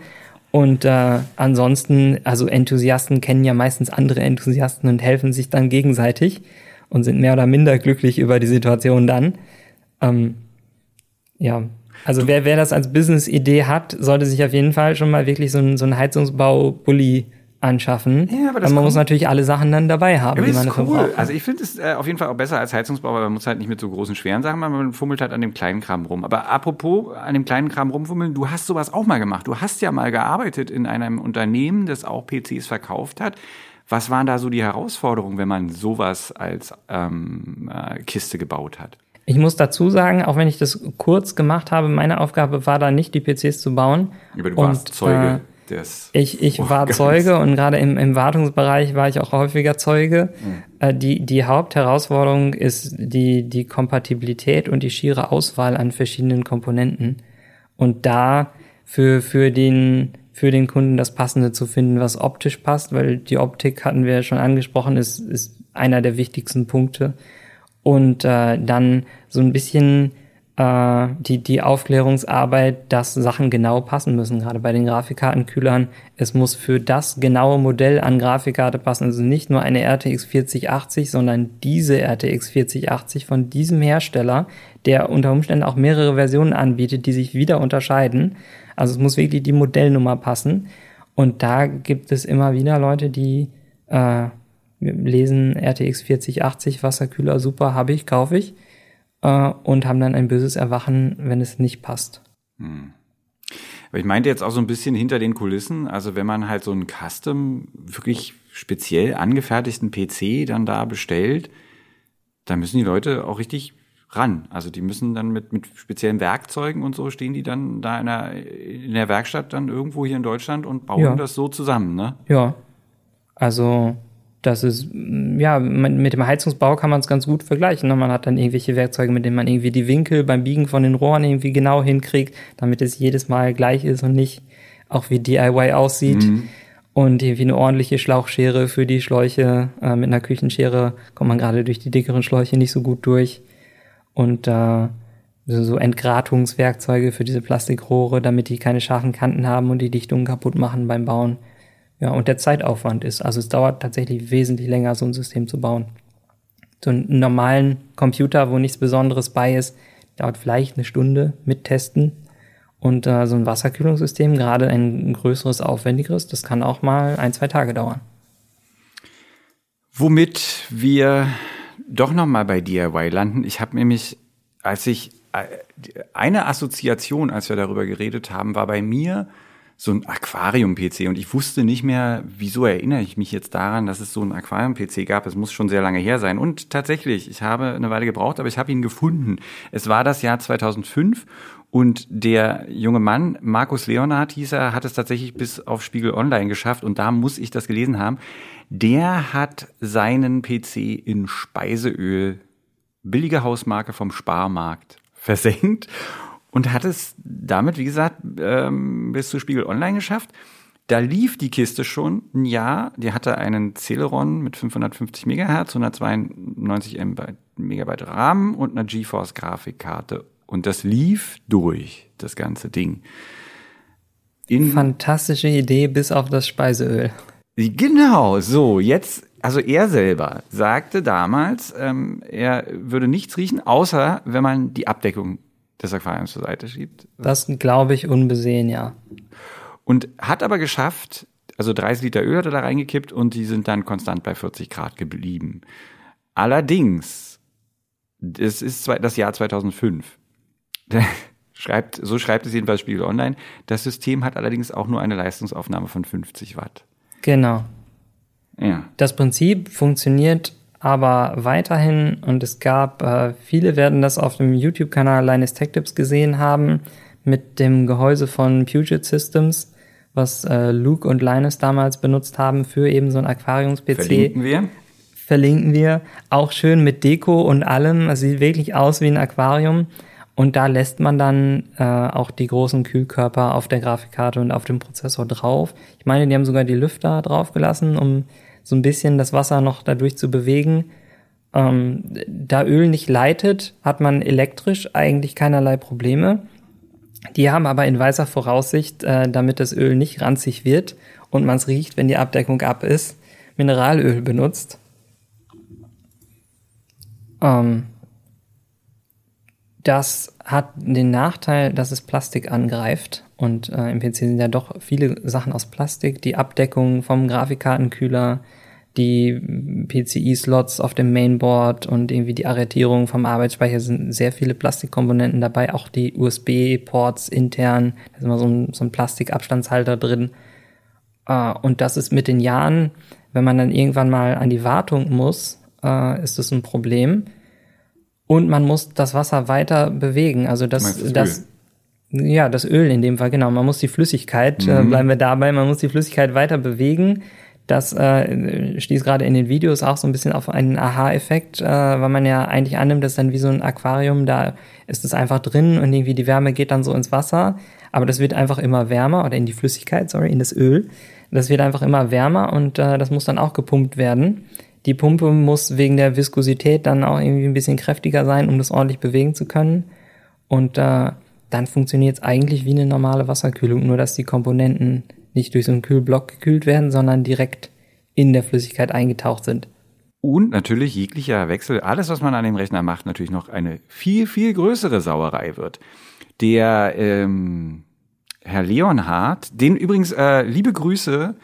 Und äh, ansonsten, also Enthusiasten kennen ja meistens andere Enthusiasten und helfen sich dann gegenseitig und sind mehr oder minder glücklich über die Situation dann. Ähm, ja, also wer, wer das als Business-Idee hat, sollte sich auf jeden Fall schon mal wirklich so ein, so ein Heizungsbau-Bully anschaffen. Ja, aber, aber man muss natürlich alle Sachen dann dabei haben, die man dafür cool. braucht. Also ich finde es äh, auf jeden Fall auch besser als Heizungsbau, weil man muss halt nicht mit so großen schweren Sachen machen, man fummelt halt an dem kleinen Kram rum. Aber apropos an dem kleinen Kram rumfummeln, du hast sowas auch mal gemacht. Du hast ja mal gearbeitet in einem Unternehmen, das auch PCs verkauft hat. Was waren da so die Herausforderungen, wenn man sowas als ähm, äh, Kiste gebaut hat? Ich muss dazu sagen, auch wenn ich das kurz gemacht habe, meine Aufgabe war da nicht, die PCs zu bauen. Aber du warst Zeuge äh, des. Ich, ich war Zeuge und gerade im, im Wartungsbereich war ich auch häufiger Zeuge. Mhm. Äh, die, die Hauptherausforderung ist die, die Kompatibilität und die schiere Auswahl an verschiedenen Komponenten. Und da für, für den, für den Kunden das Passende zu finden, was optisch passt, weil die Optik hatten wir ja schon angesprochen, ist, ist einer der wichtigsten Punkte. Und äh, dann so ein bisschen äh, die, die Aufklärungsarbeit, dass Sachen genau passen müssen, gerade bei den Grafikkartenkühlern. Es muss für das genaue Modell an Grafikkarte passen. Also nicht nur eine RTX 4080, sondern diese RTX 4080 von diesem Hersteller, der unter Umständen auch mehrere Versionen anbietet, die sich wieder unterscheiden. Also es muss wirklich die Modellnummer passen. Und da gibt es immer wieder Leute, die äh, lesen RTX 4080 Wasserkühler, super, habe ich, kaufe ich. Äh, und haben dann ein böses Erwachen, wenn es nicht passt. Hm. Aber ich meinte jetzt auch so ein bisschen hinter den Kulissen, also wenn man halt so einen Custom, wirklich speziell angefertigten PC dann da bestellt, dann müssen die Leute auch richtig ran. Also die müssen dann mit, mit speziellen Werkzeugen und so stehen die dann da in der, in der Werkstatt dann irgendwo hier in Deutschland und bauen ja. das so zusammen, ne? Ja. Also das ist, ja, mit dem Heizungsbau kann man es ganz gut vergleichen. Ne? Man hat dann irgendwelche Werkzeuge, mit denen man irgendwie die Winkel beim Biegen von den Rohren irgendwie genau hinkriegt, damit es jedes Mal gleich ist und nicht auch wie DIY aussieht. Mhm. Und irgendwie eine ordentliche Schlauchschere für die Schläuche. Äh, mit einer Küchenschere kommt man gerade durch die dickeren Schläuche nicht so gut durch und äh, so Entgratungswerkzeuge für diese Plastikrohre, damit die keine scharfen Kanten haben und die Dichtungen kaputt machen beim Bauen. Ja, und der Zeitaufwand ist, also es dauert tatsächlich wesentlich länger, so ein System zu bauen. So einen normalen Computer, wo nichts Besonderes bei ist, dauert vielleicht eine Stunde mit Testen. Und äh, so ein Wasserkühlungssystem, gerade ein größeres, aufwendigeres, das kann auch mal ein, zwei Tage dauern. Womit wir doch noch mal bei DIY landen. Ich habe nämlich, als ich äh, eine Assoziation, als wir darüber geredet haben, war bei mir so ein Aquarium-PC und ich wusste nicht mehr, wieso erinnere ich mich jetzt daran, dass es so ein Aquarium-PC gab. Es muss schon sehr lange her sein. Und tatsächlich, ich habe eine Weile gebraucht, aber ich habe ihn gefunden. Es war das Jahr 2005 und der junge Mann, Markus Leonard hieß er, hat es tatsächlich bis auf Spiegel Online geschafft und da muss ich das gelesen haben. Der hat seinen PC in Speiseöl, billige Hausmarke vom Sparmarkt, versenkt und hat es damit, wie gesagt, ähm, bis zu Spiegel Online geschafft. Da lief die Kiste schon ein Jahr. Die hatte einen Celeron mit 550 Megahertz, 192 Megabyte RAM und einer GeForce Grafikkarte. Und das lief durch, das ganze Ding. In Fantastische Idee bis auf das Speiseöl. Genau, so, jetzt, also er selber sagte damals, ähm, er würde nichts riechen, außer wenn man die Abdeckung des Aquariums zur Seite schiebt. Das glaube ich unbesehen, ja. Und hat aber geschafft, also 30 Liter Öl hat er da reingekippt und die sind dann konstant bei 40 Grad geblieben. Allerdings, es ist das Jahr 2005. [LAUGHS] schreibt, so schreibt es jedenfalls Spiegel Online. Das System hat allerdings auch nur eine Leistungsaufnahme von 50 Watt. Genau. Ja. Das Prinzip funktioniert aber weiterhin und es gab, äh, viele werden das auf dem YouTube-Kanal Linus Tech Tips gesehen haben, mit dem Gehäuse von Puget Systems, was äh, Luke und Linus damals benutzt haben für eben so ein Aquariums-PC. Verlinken wir. Verlinken wir. Auch schön mit Deko und allem. Es sieht wirklich aus wie ein Aquarium. Und da lässt man dann äh, auch die großen Kühlkörper auf der Grafikkarte und auf dem Prozessor drauf. Ich meine, die haben sogar die Lüfter draufgelassen, um so ein bisschen das Wasser noch dadurch zu bewegen. Ähm, da Öl nicht leitet, hat man elektrisch eigentlich keinerlei Probleme. Die haben aber in weißer Voraussicht, äh, damit das Öl nicht ranzig wird und man es riecht, wenn die Abdeckung ab ist, Mineralöl benutzt. Ähm, das hat den Nachteil, dass es Plastik angreift. Und äh, im PC sind ja doch viele Sachen aus Plastik. Die Abdeckung vom Grafikkartenkühler, die PCI-Slots auf dem Mainboard und irgendwie die Arretierung vom Arbeitsspeicher sind sehr viele Plastikkomponenten dabei. Auch die USB-Ports intern, da ist immer so ein, so ein Plastikabstandshalter drin. Äh, und das ist mit den Jahren, wenn man dann irgendwann mal an die Wartung muss, äh, ist das ein Problem Und man muss das Wasser weiter bewegen. Also das, das, ja, das Öl in dem Fall, genau. Man muss die Flüssigkeit, äh, mhm. bleiben wir dabei, man muss die Flüssigkeit weiter bewegen. Das äh, stieß gerade in den Videos auch so ein bisschen auf einen Aha-Effekt, äh, weil man ja eigentlich annimmt, dass dann wie so ein Aquarium, da ist es einfach drin und irgendwie die Wärme geht dann so ins Wasser. Aber das wird einfach immer wärmer oder in die Flüssigkeit, sorry, in das Öl. Das wird einfach immer wärmer und äh, das muss dann auch gepumpt werden. Die Pumpe muss wegen der Viskosität dann auch irgendwie ein bisschen kräftiger sein, um das ordentlich bewegen zu können. Und äh, dann funktioniert es eigentlich wie eine normale Wasserkühlung, nur dass die Komponenten nicht durch so einen Kühlblock gekühlt werden, sondern direkt in der Flüssigkeit eingetaucht sind. Und natürlich jeglicher Wechsel, alles, was man an dem Rechner macht, natürlich noch eine viel, viel größere Sauerei wird. Der ähm, Herr Leonhardt, den übrigens äh, liebe Grüße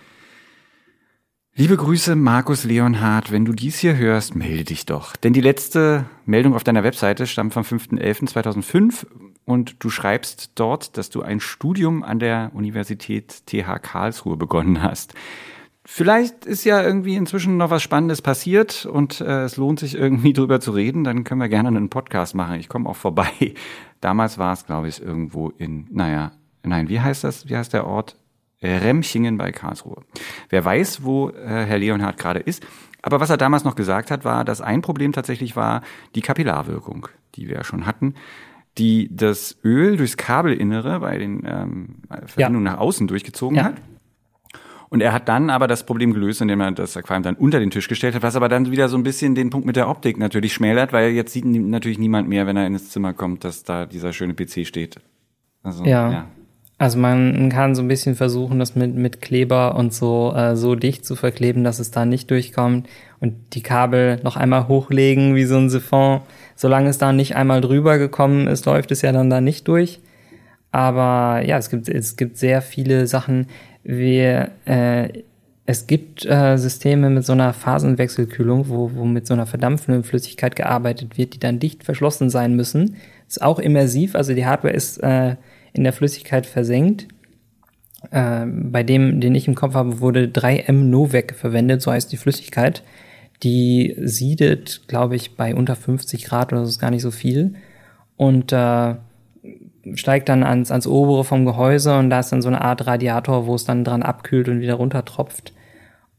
Liebe Grüße, Markus Leonhardt. Wenn du dies hier hörst, melde dich doch. Denn die letzte Meldung auf deiner Webseite stammt vom 5.11.2005 und du schreibst dort, dass du ein Studium an der Universität TH Karlsruhe begonnen hast. Vielleicht ist ja irgendwie inzwischen noch was Spannendes passiert und äh, es lohnt sich irgendwie [LAUGHS] drüber zu reden. Dann können wir gerne einen Podcast machen. Ich komme auch vorbei. [LAUGHS] Damals war es, glaube ich, irgendwo in, naja, nein, wie heißt das? Wie heißt der Ort? Remchingen bei Karlsruhe. Wer weiß, wo äh, Herr Leonhardt gerade ist. Aber was er damals noch gesagt hat, war, dass ein Problem tatsächlich war die Kapillarwirkung, die wir ja schon hatten, die das Öl durchs Kabelinnere bei den ähm, Verbindungen ja. nach außen durchgezogen ja. hat. Und er hat dann aber das Problem gelöst, indem er das Aquarium dann unter den Tisch gestellt hat, was aber dann wieder so ein bisschen den Punkt mit der Optik natürlich schmälert, weil jetzt sieht natürlich niemand mehr, wenn er ins Zimmer kommt, dass da dieser schöne PC steht. Also, ja. ja. Also man kann so ein bisschen versuchen, das mit, mit Kleber und so äh, so dicht zu verkleben, dass es da nicht durchkommt und die Kabel noch einmal hochlegen wie so ein Siphon. Solange es da nicht einmal drüber gekommen ist, läuft es ja dann da nicht durch. Aber ja, es gibt es gibt sehr viele Sachen. Wir äh, es gibt äh, Systeme mit so einer Phasenwechselkühlung, wo, wo mit so einer verdampfenden Flüssigkeit gearbeitet wird, die dann dicht verschlossen sein müssen. Ist auch immersiv, also die Hardware ist äh, in der Flüssigkeit versenkt. Äh, bei dem, den ich im Kopf habe, wurde 3M Novec verwendet, so heißt die Flüssigkeit. Die siedet, glaube ich, bei unter 50 Grad oder so ist gar nicht so viel. Und äh, steigt dann ans, ans obere vom Gehäuse und da ist dann so eine Art Radiator, wo es dann dran abkühlt und wieder runtertropft.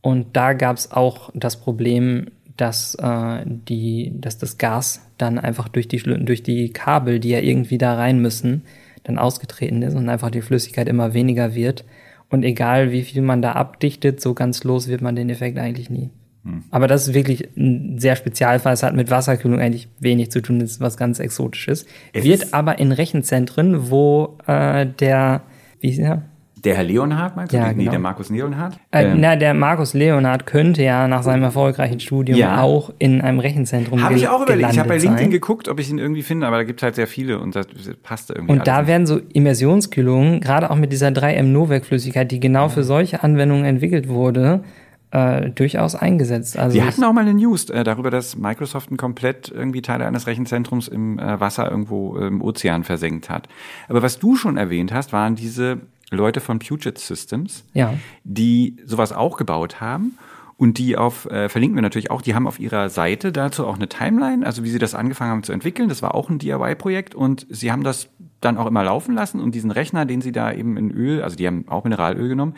Und da gab es auch das Problem, dass, äh, die, dass das Gas dann einfach durch die, durch die Kabel, die ja irgendwie da rein müssen, dann ausgetreten ist und einfach die Flüssigkeit immer weniger wird. Und egal wie viel man da abdichtet, so ganz los wird man den Effekt eigentlich nie. Hm. Aber das ist wirklich ein sehr Spezialfall. Es hat mit Wasserkühlung eigentlich wenig zu tun. Das ist was ganz Exotisches. Es wird aber in Rechenzentren, wo äh, der, wie ist der? Der Herr Leonhardt meinst du? Ja, nee, genau. der Markus Leonhardt? Äh, ähm. Na, der Markus Leonhardt könnte ja nach seinem erfolgreichen Studium ja. auch in einem Rechenzentrum Habe ich auch überlegt. Ich habe bei LinkedIn sein. geguckt, ob ich ihn irgendwie finde, aber da gibt es halt sehr viele und das passt irgendwie. Und da nicht. werden so Immersionskühlungen, gerade auch mit dieser 3M Novec-Flüssigkeit, die genau für solche Anwendungen entwickelt wurde, äh, durchaus eingesetzt. Also Sie hatten auch mal eine News äh, darüber, dass Microsoft ein komplett irgendwie Teile eines Rechenzentrums im äh, Wasser irgendwo im Ozean versenkt hat. Aber was du schon erwähnt hast, waren diese Leute von Puget Systems, ja. die sowas auch gebaut haben und die auf, äh, verlinken wir natürlich auch, die haben auf ihrer Seite dazu auch eine Timeline, also wie sie das angefangen haben zu entwickeln. Das war auch ein DIY-Projekt und sie haben das dann auch immer laufen lassen und diesen Rechner, den sie da eben in Öl, also die haben auch Mineralöl genommen,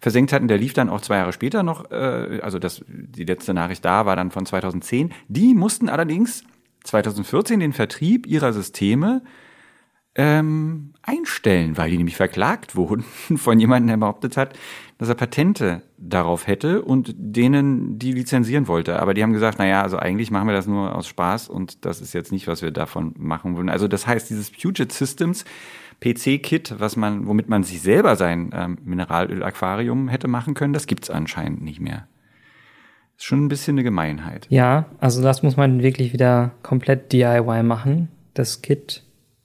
versenkt hatten, der lief dann auch zwei Jahre später noch, äh, also das, die letzte Nachricht da war dann von 2010. Die mussten allerdings 2014 den Vertrieb ihrer Systeme ähm, einstellen, weil die nämlich verklagt [LAUGHS] wurden von jemandem, der behauptet hat, dass er Patente darauf hätte und denen die lizenzieren wollte. Aber die haben gesagt, na ja, also eigentlich machen wir das nur aus Spaß und das ist jetzt nicht, was wir davon machen wollen. Also das heißt, dieses Puget Systems PC-Kit, was man, womit man sich selber sein ähm, Mineralöl-Aquarium hätte machen können, das gibt's anscheinend nicht mehr. Ist schon ein bisschen eine Gemeinheit. Ja, also das muss man wirklich wieder komplett DIY machen. Das Kit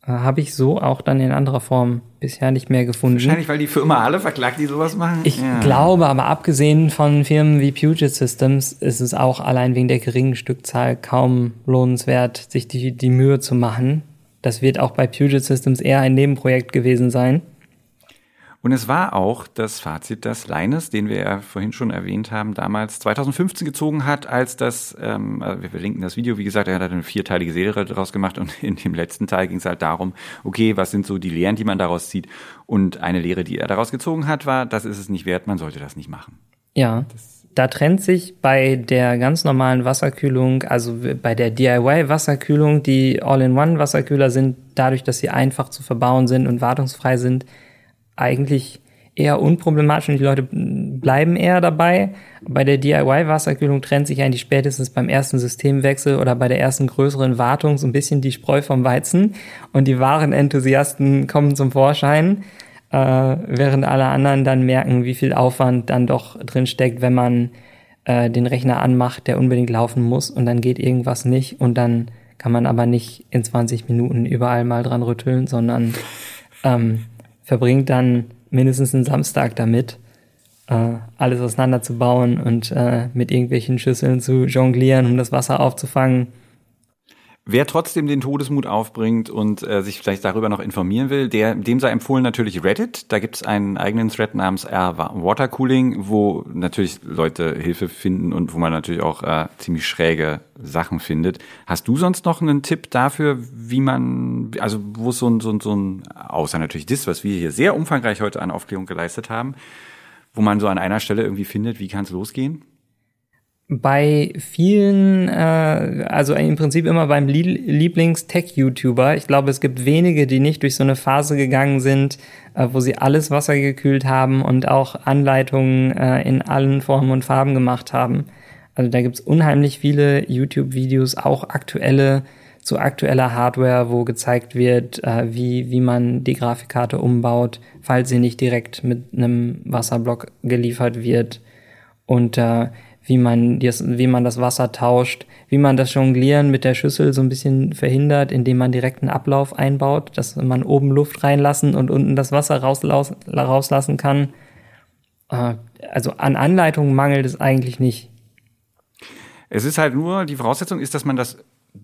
habe ich so auch dann in anderer Form bisher nicht mehr gefunden. Wahrscheinlich, weil die Firma alle verklagt, die sowas machen. Ich ja. glaube, aber abgesehen von Firmen wie Puget Systems ist es auch allein wegen der geringen Stückzahl kaum lohnenswert, sich die, die Mühe zu machen. Das wird auch bei Puget Systems eher ein Nebenprojekt gewesen sein. Und es war auch das Fazit, das Leines, den wir ja vorhin schon erwähnt haben, damals 2015 gezogen hat, als das, ähm, also wir verlinken das Video, wie gesagt, er hat eine vierteilige Serie daraus gemacht und [LAUGHS] in dem letzten Teil ging es halt darum, okay, was sind so die Lehren, die man daraus zieht? Und eine Lehre, die er daraus gezogen hat, war, das ist es nicht wert, man sollte das nicht machen. Ja. da trennt sich bei der ganz normalen Wasserkühlung, also bei der DIY-Wasserkühlung, die All-in-One-Wasserkühler sind, dadurch, dass sie einfach zu verbauen sind und wartungsfrei sind, eigentlich eher unproblematisch und die Leute bleiben eher dabei. Bei der DIY-Wasserkühlung trennt sich eigentlich spätestens beim ersten Systemwechsel oder bei der ersten größeren Wartung so ein bisschen die Spreu vom Weizen und die wahren Enthusiasten kommen zum Vorschein, äh, während alle anderen dann merken, wie viel Aufwand dann doch drin steckt, wenn man äh, den Rechner anmacht, der unbedingt laufen muss und dann geht irgendwas nicht und dann kann man aber nicht in 20 Minuten überall mal dran rütteln, sondern ähm, verbringt dann mindestens einen Samstag damit, äh, alles auseinanderzubauen und äh, mit irgendwelchen Schüsseln zu jonglieren, um das Wasser aufzufangen. Wer trotzdem den Todesmut aufbringt und äh, sich vielleicht darüber noch informieren will, der, dem sei empfohlen natürlich Reddit. Da gibt es einen eigenen Thread namens R Water Cooling, wo natürlich Leute Hilfe finden und wo man natürlich auch äh, ziemlich schräge Sachen findet. Hast du sonst noch einen Tipp dafür, wie man, also wo so ein, so ein, so ein, außer natürlich das, was wir hier sehr umfangreich heute an Aufklärung geleistet haben, wo man so an einer Stelle irgendwie findet, wie kann es losgehen? Bei vielen, äh, also im Prinzip immer beim Lieblings-Tech-YouTuber. Ich glaube, es gibt wenige, die nicht durch so eine Phase gegangen sind, äh, wo sie alles Wasser gekühlt haben und auch Anleitungen äh, in allen Formen und Farben gemacht haben. Also da gibt's unheimlich viele YouTube-Videos, auch aktuelle zu aktueller Hardware, wo gezeigt wird, äh, wie, wie man die Grafikkarte umbaut, falls sie nicht direkt mit einem Wasserblock geliefert wird. Und äh, wie man, das, wie man das Wasser tauscht, wie man das Jonglieren mit der Schüssel so ein bisschen verhindert, indem man direkt einen Ablauf einbaut, dass man oben Luft reinlassen und unten das Wasser rauslassen kann. Äh, also an Anleitungen mangelt es eigentlich nicht. Es ist halt nur, die Voraussetzung ist, dass man das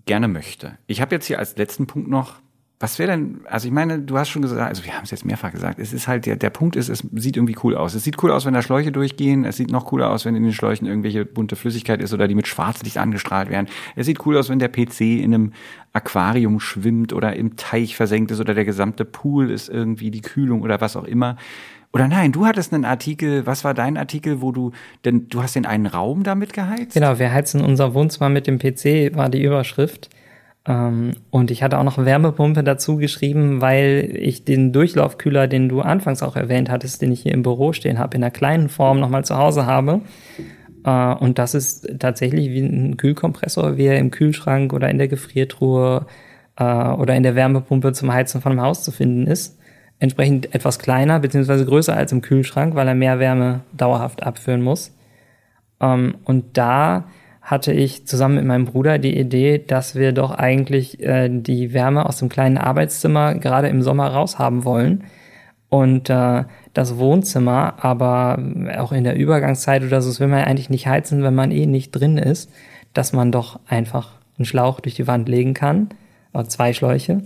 gerne möchte. Ich habe jetzt hier als letzten Punkt noch was wäre denn, also ich meine, du hast schon gesagt, also wir haben es jetzt mehrfach gesagt, es ist halt, der, der Punkt ist, es sieht irgendwie cool aus. Es sieht cool aus, wenn da Schläuche durchgehen, es sieht noch cooler aus, wenn in den Schläuchen irgendwelche bunte Flüssigkeit ist oder die mit Schwarzlicht angestrahlt werden. Es sieht cool aus, wenn der PC in einem Aquarium schwimmt oder im Teich versenkt ist oder der gesamte Pool ist irgendwie die Kühlung oder was auch immer. Oder nein, du hattest einen Artikel, was war dein Artikel, wo du, denn du hast den einen Raum damit geheizt? Genau, wir heizen unser Wohnzimmer mit dem PC, war die Überschrift. Ähm, und ich hatte auch noch Wärmepumpe dazu geschrieben, weil ich den Durchlaufkühler, den du anfangs auch erwähnt hattest, den ich hier im Büro stehen habe, in einer kleinen Form nochmal zu Hause habe. Äh, und das ist tatsächlich wie ein Kühlkompressor, wie er im Kühlschrank oder in der Gefriertruhe äh, oder in der Wärmepumpe zum Heizen von einem Haus zu finden ist. Entsprechend etwas kleiner beziehungsweise größer als im Kühlschrank, weil er mehr Wärme dauerhaft abführen muss. Ähm, und da hatte ich zusammen mit meinem Bruder die Idee, dass wir doch eigentlich äh, die Wärme aus dem kleinen Arbeitszimmer gerade im Sommer raushaben wollen. Und äh, das Wohnzimmer, aber auch in der Übergangszeit oder so, das will man ja eigentlich nicht heizen, wenn man eh nicht drin ist, dass man doch einfach einen Schlauch durch die Wand legen kann, oder zwei Schläuche,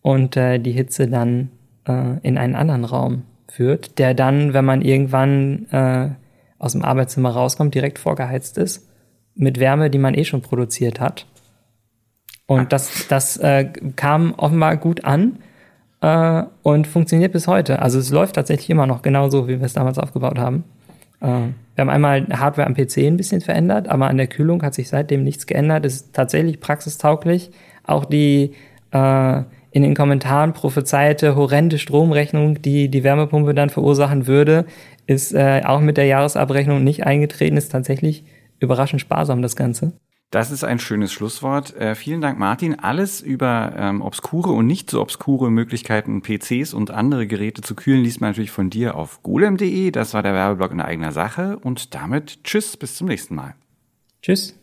und äh, die Hitze dann äh, in einen anderen Raum führt, der dann, wenn man irgendwann äh, aus dem Arbeitszimmer rauskommt, direkt vorgeheizt ist mit Wärme, die man eh schon produziert hat. Und das, das äh, kam offenbar gut an äh, und funktioniert bis heute. Also es läuft tatsächlich immer noch genauso, wie wir es damals aufgebaut haben. Äh, wir haben einmal Hardware am PC ein bisschen verändert, aber an der Kühlung hat sich seitdem nichts geändert. Es ist tatsächlich praxistauglich. Auch die äh, in den Kommentaren prophezeite horrende Stromrechnung, die die Wärmepumpe dann verursachen würde, ist äh, auch mit der Jahresabrechnung nicht eingetreten, ist tatsächlich überraschend sparsam, das Ganze. Das ist ein schönes Schlusswort. Äh, vielen Dank, Martin. Alles über ähm, obskure und nicht so obskure Möglichkeiten, PCs und andere Geräte zu kühlen, liest man natürlich von dir auf golem.de. Das war der Werbeblock in eigener Sache. Und damit tschüss, bis zum nächsten Mal. Tschüss.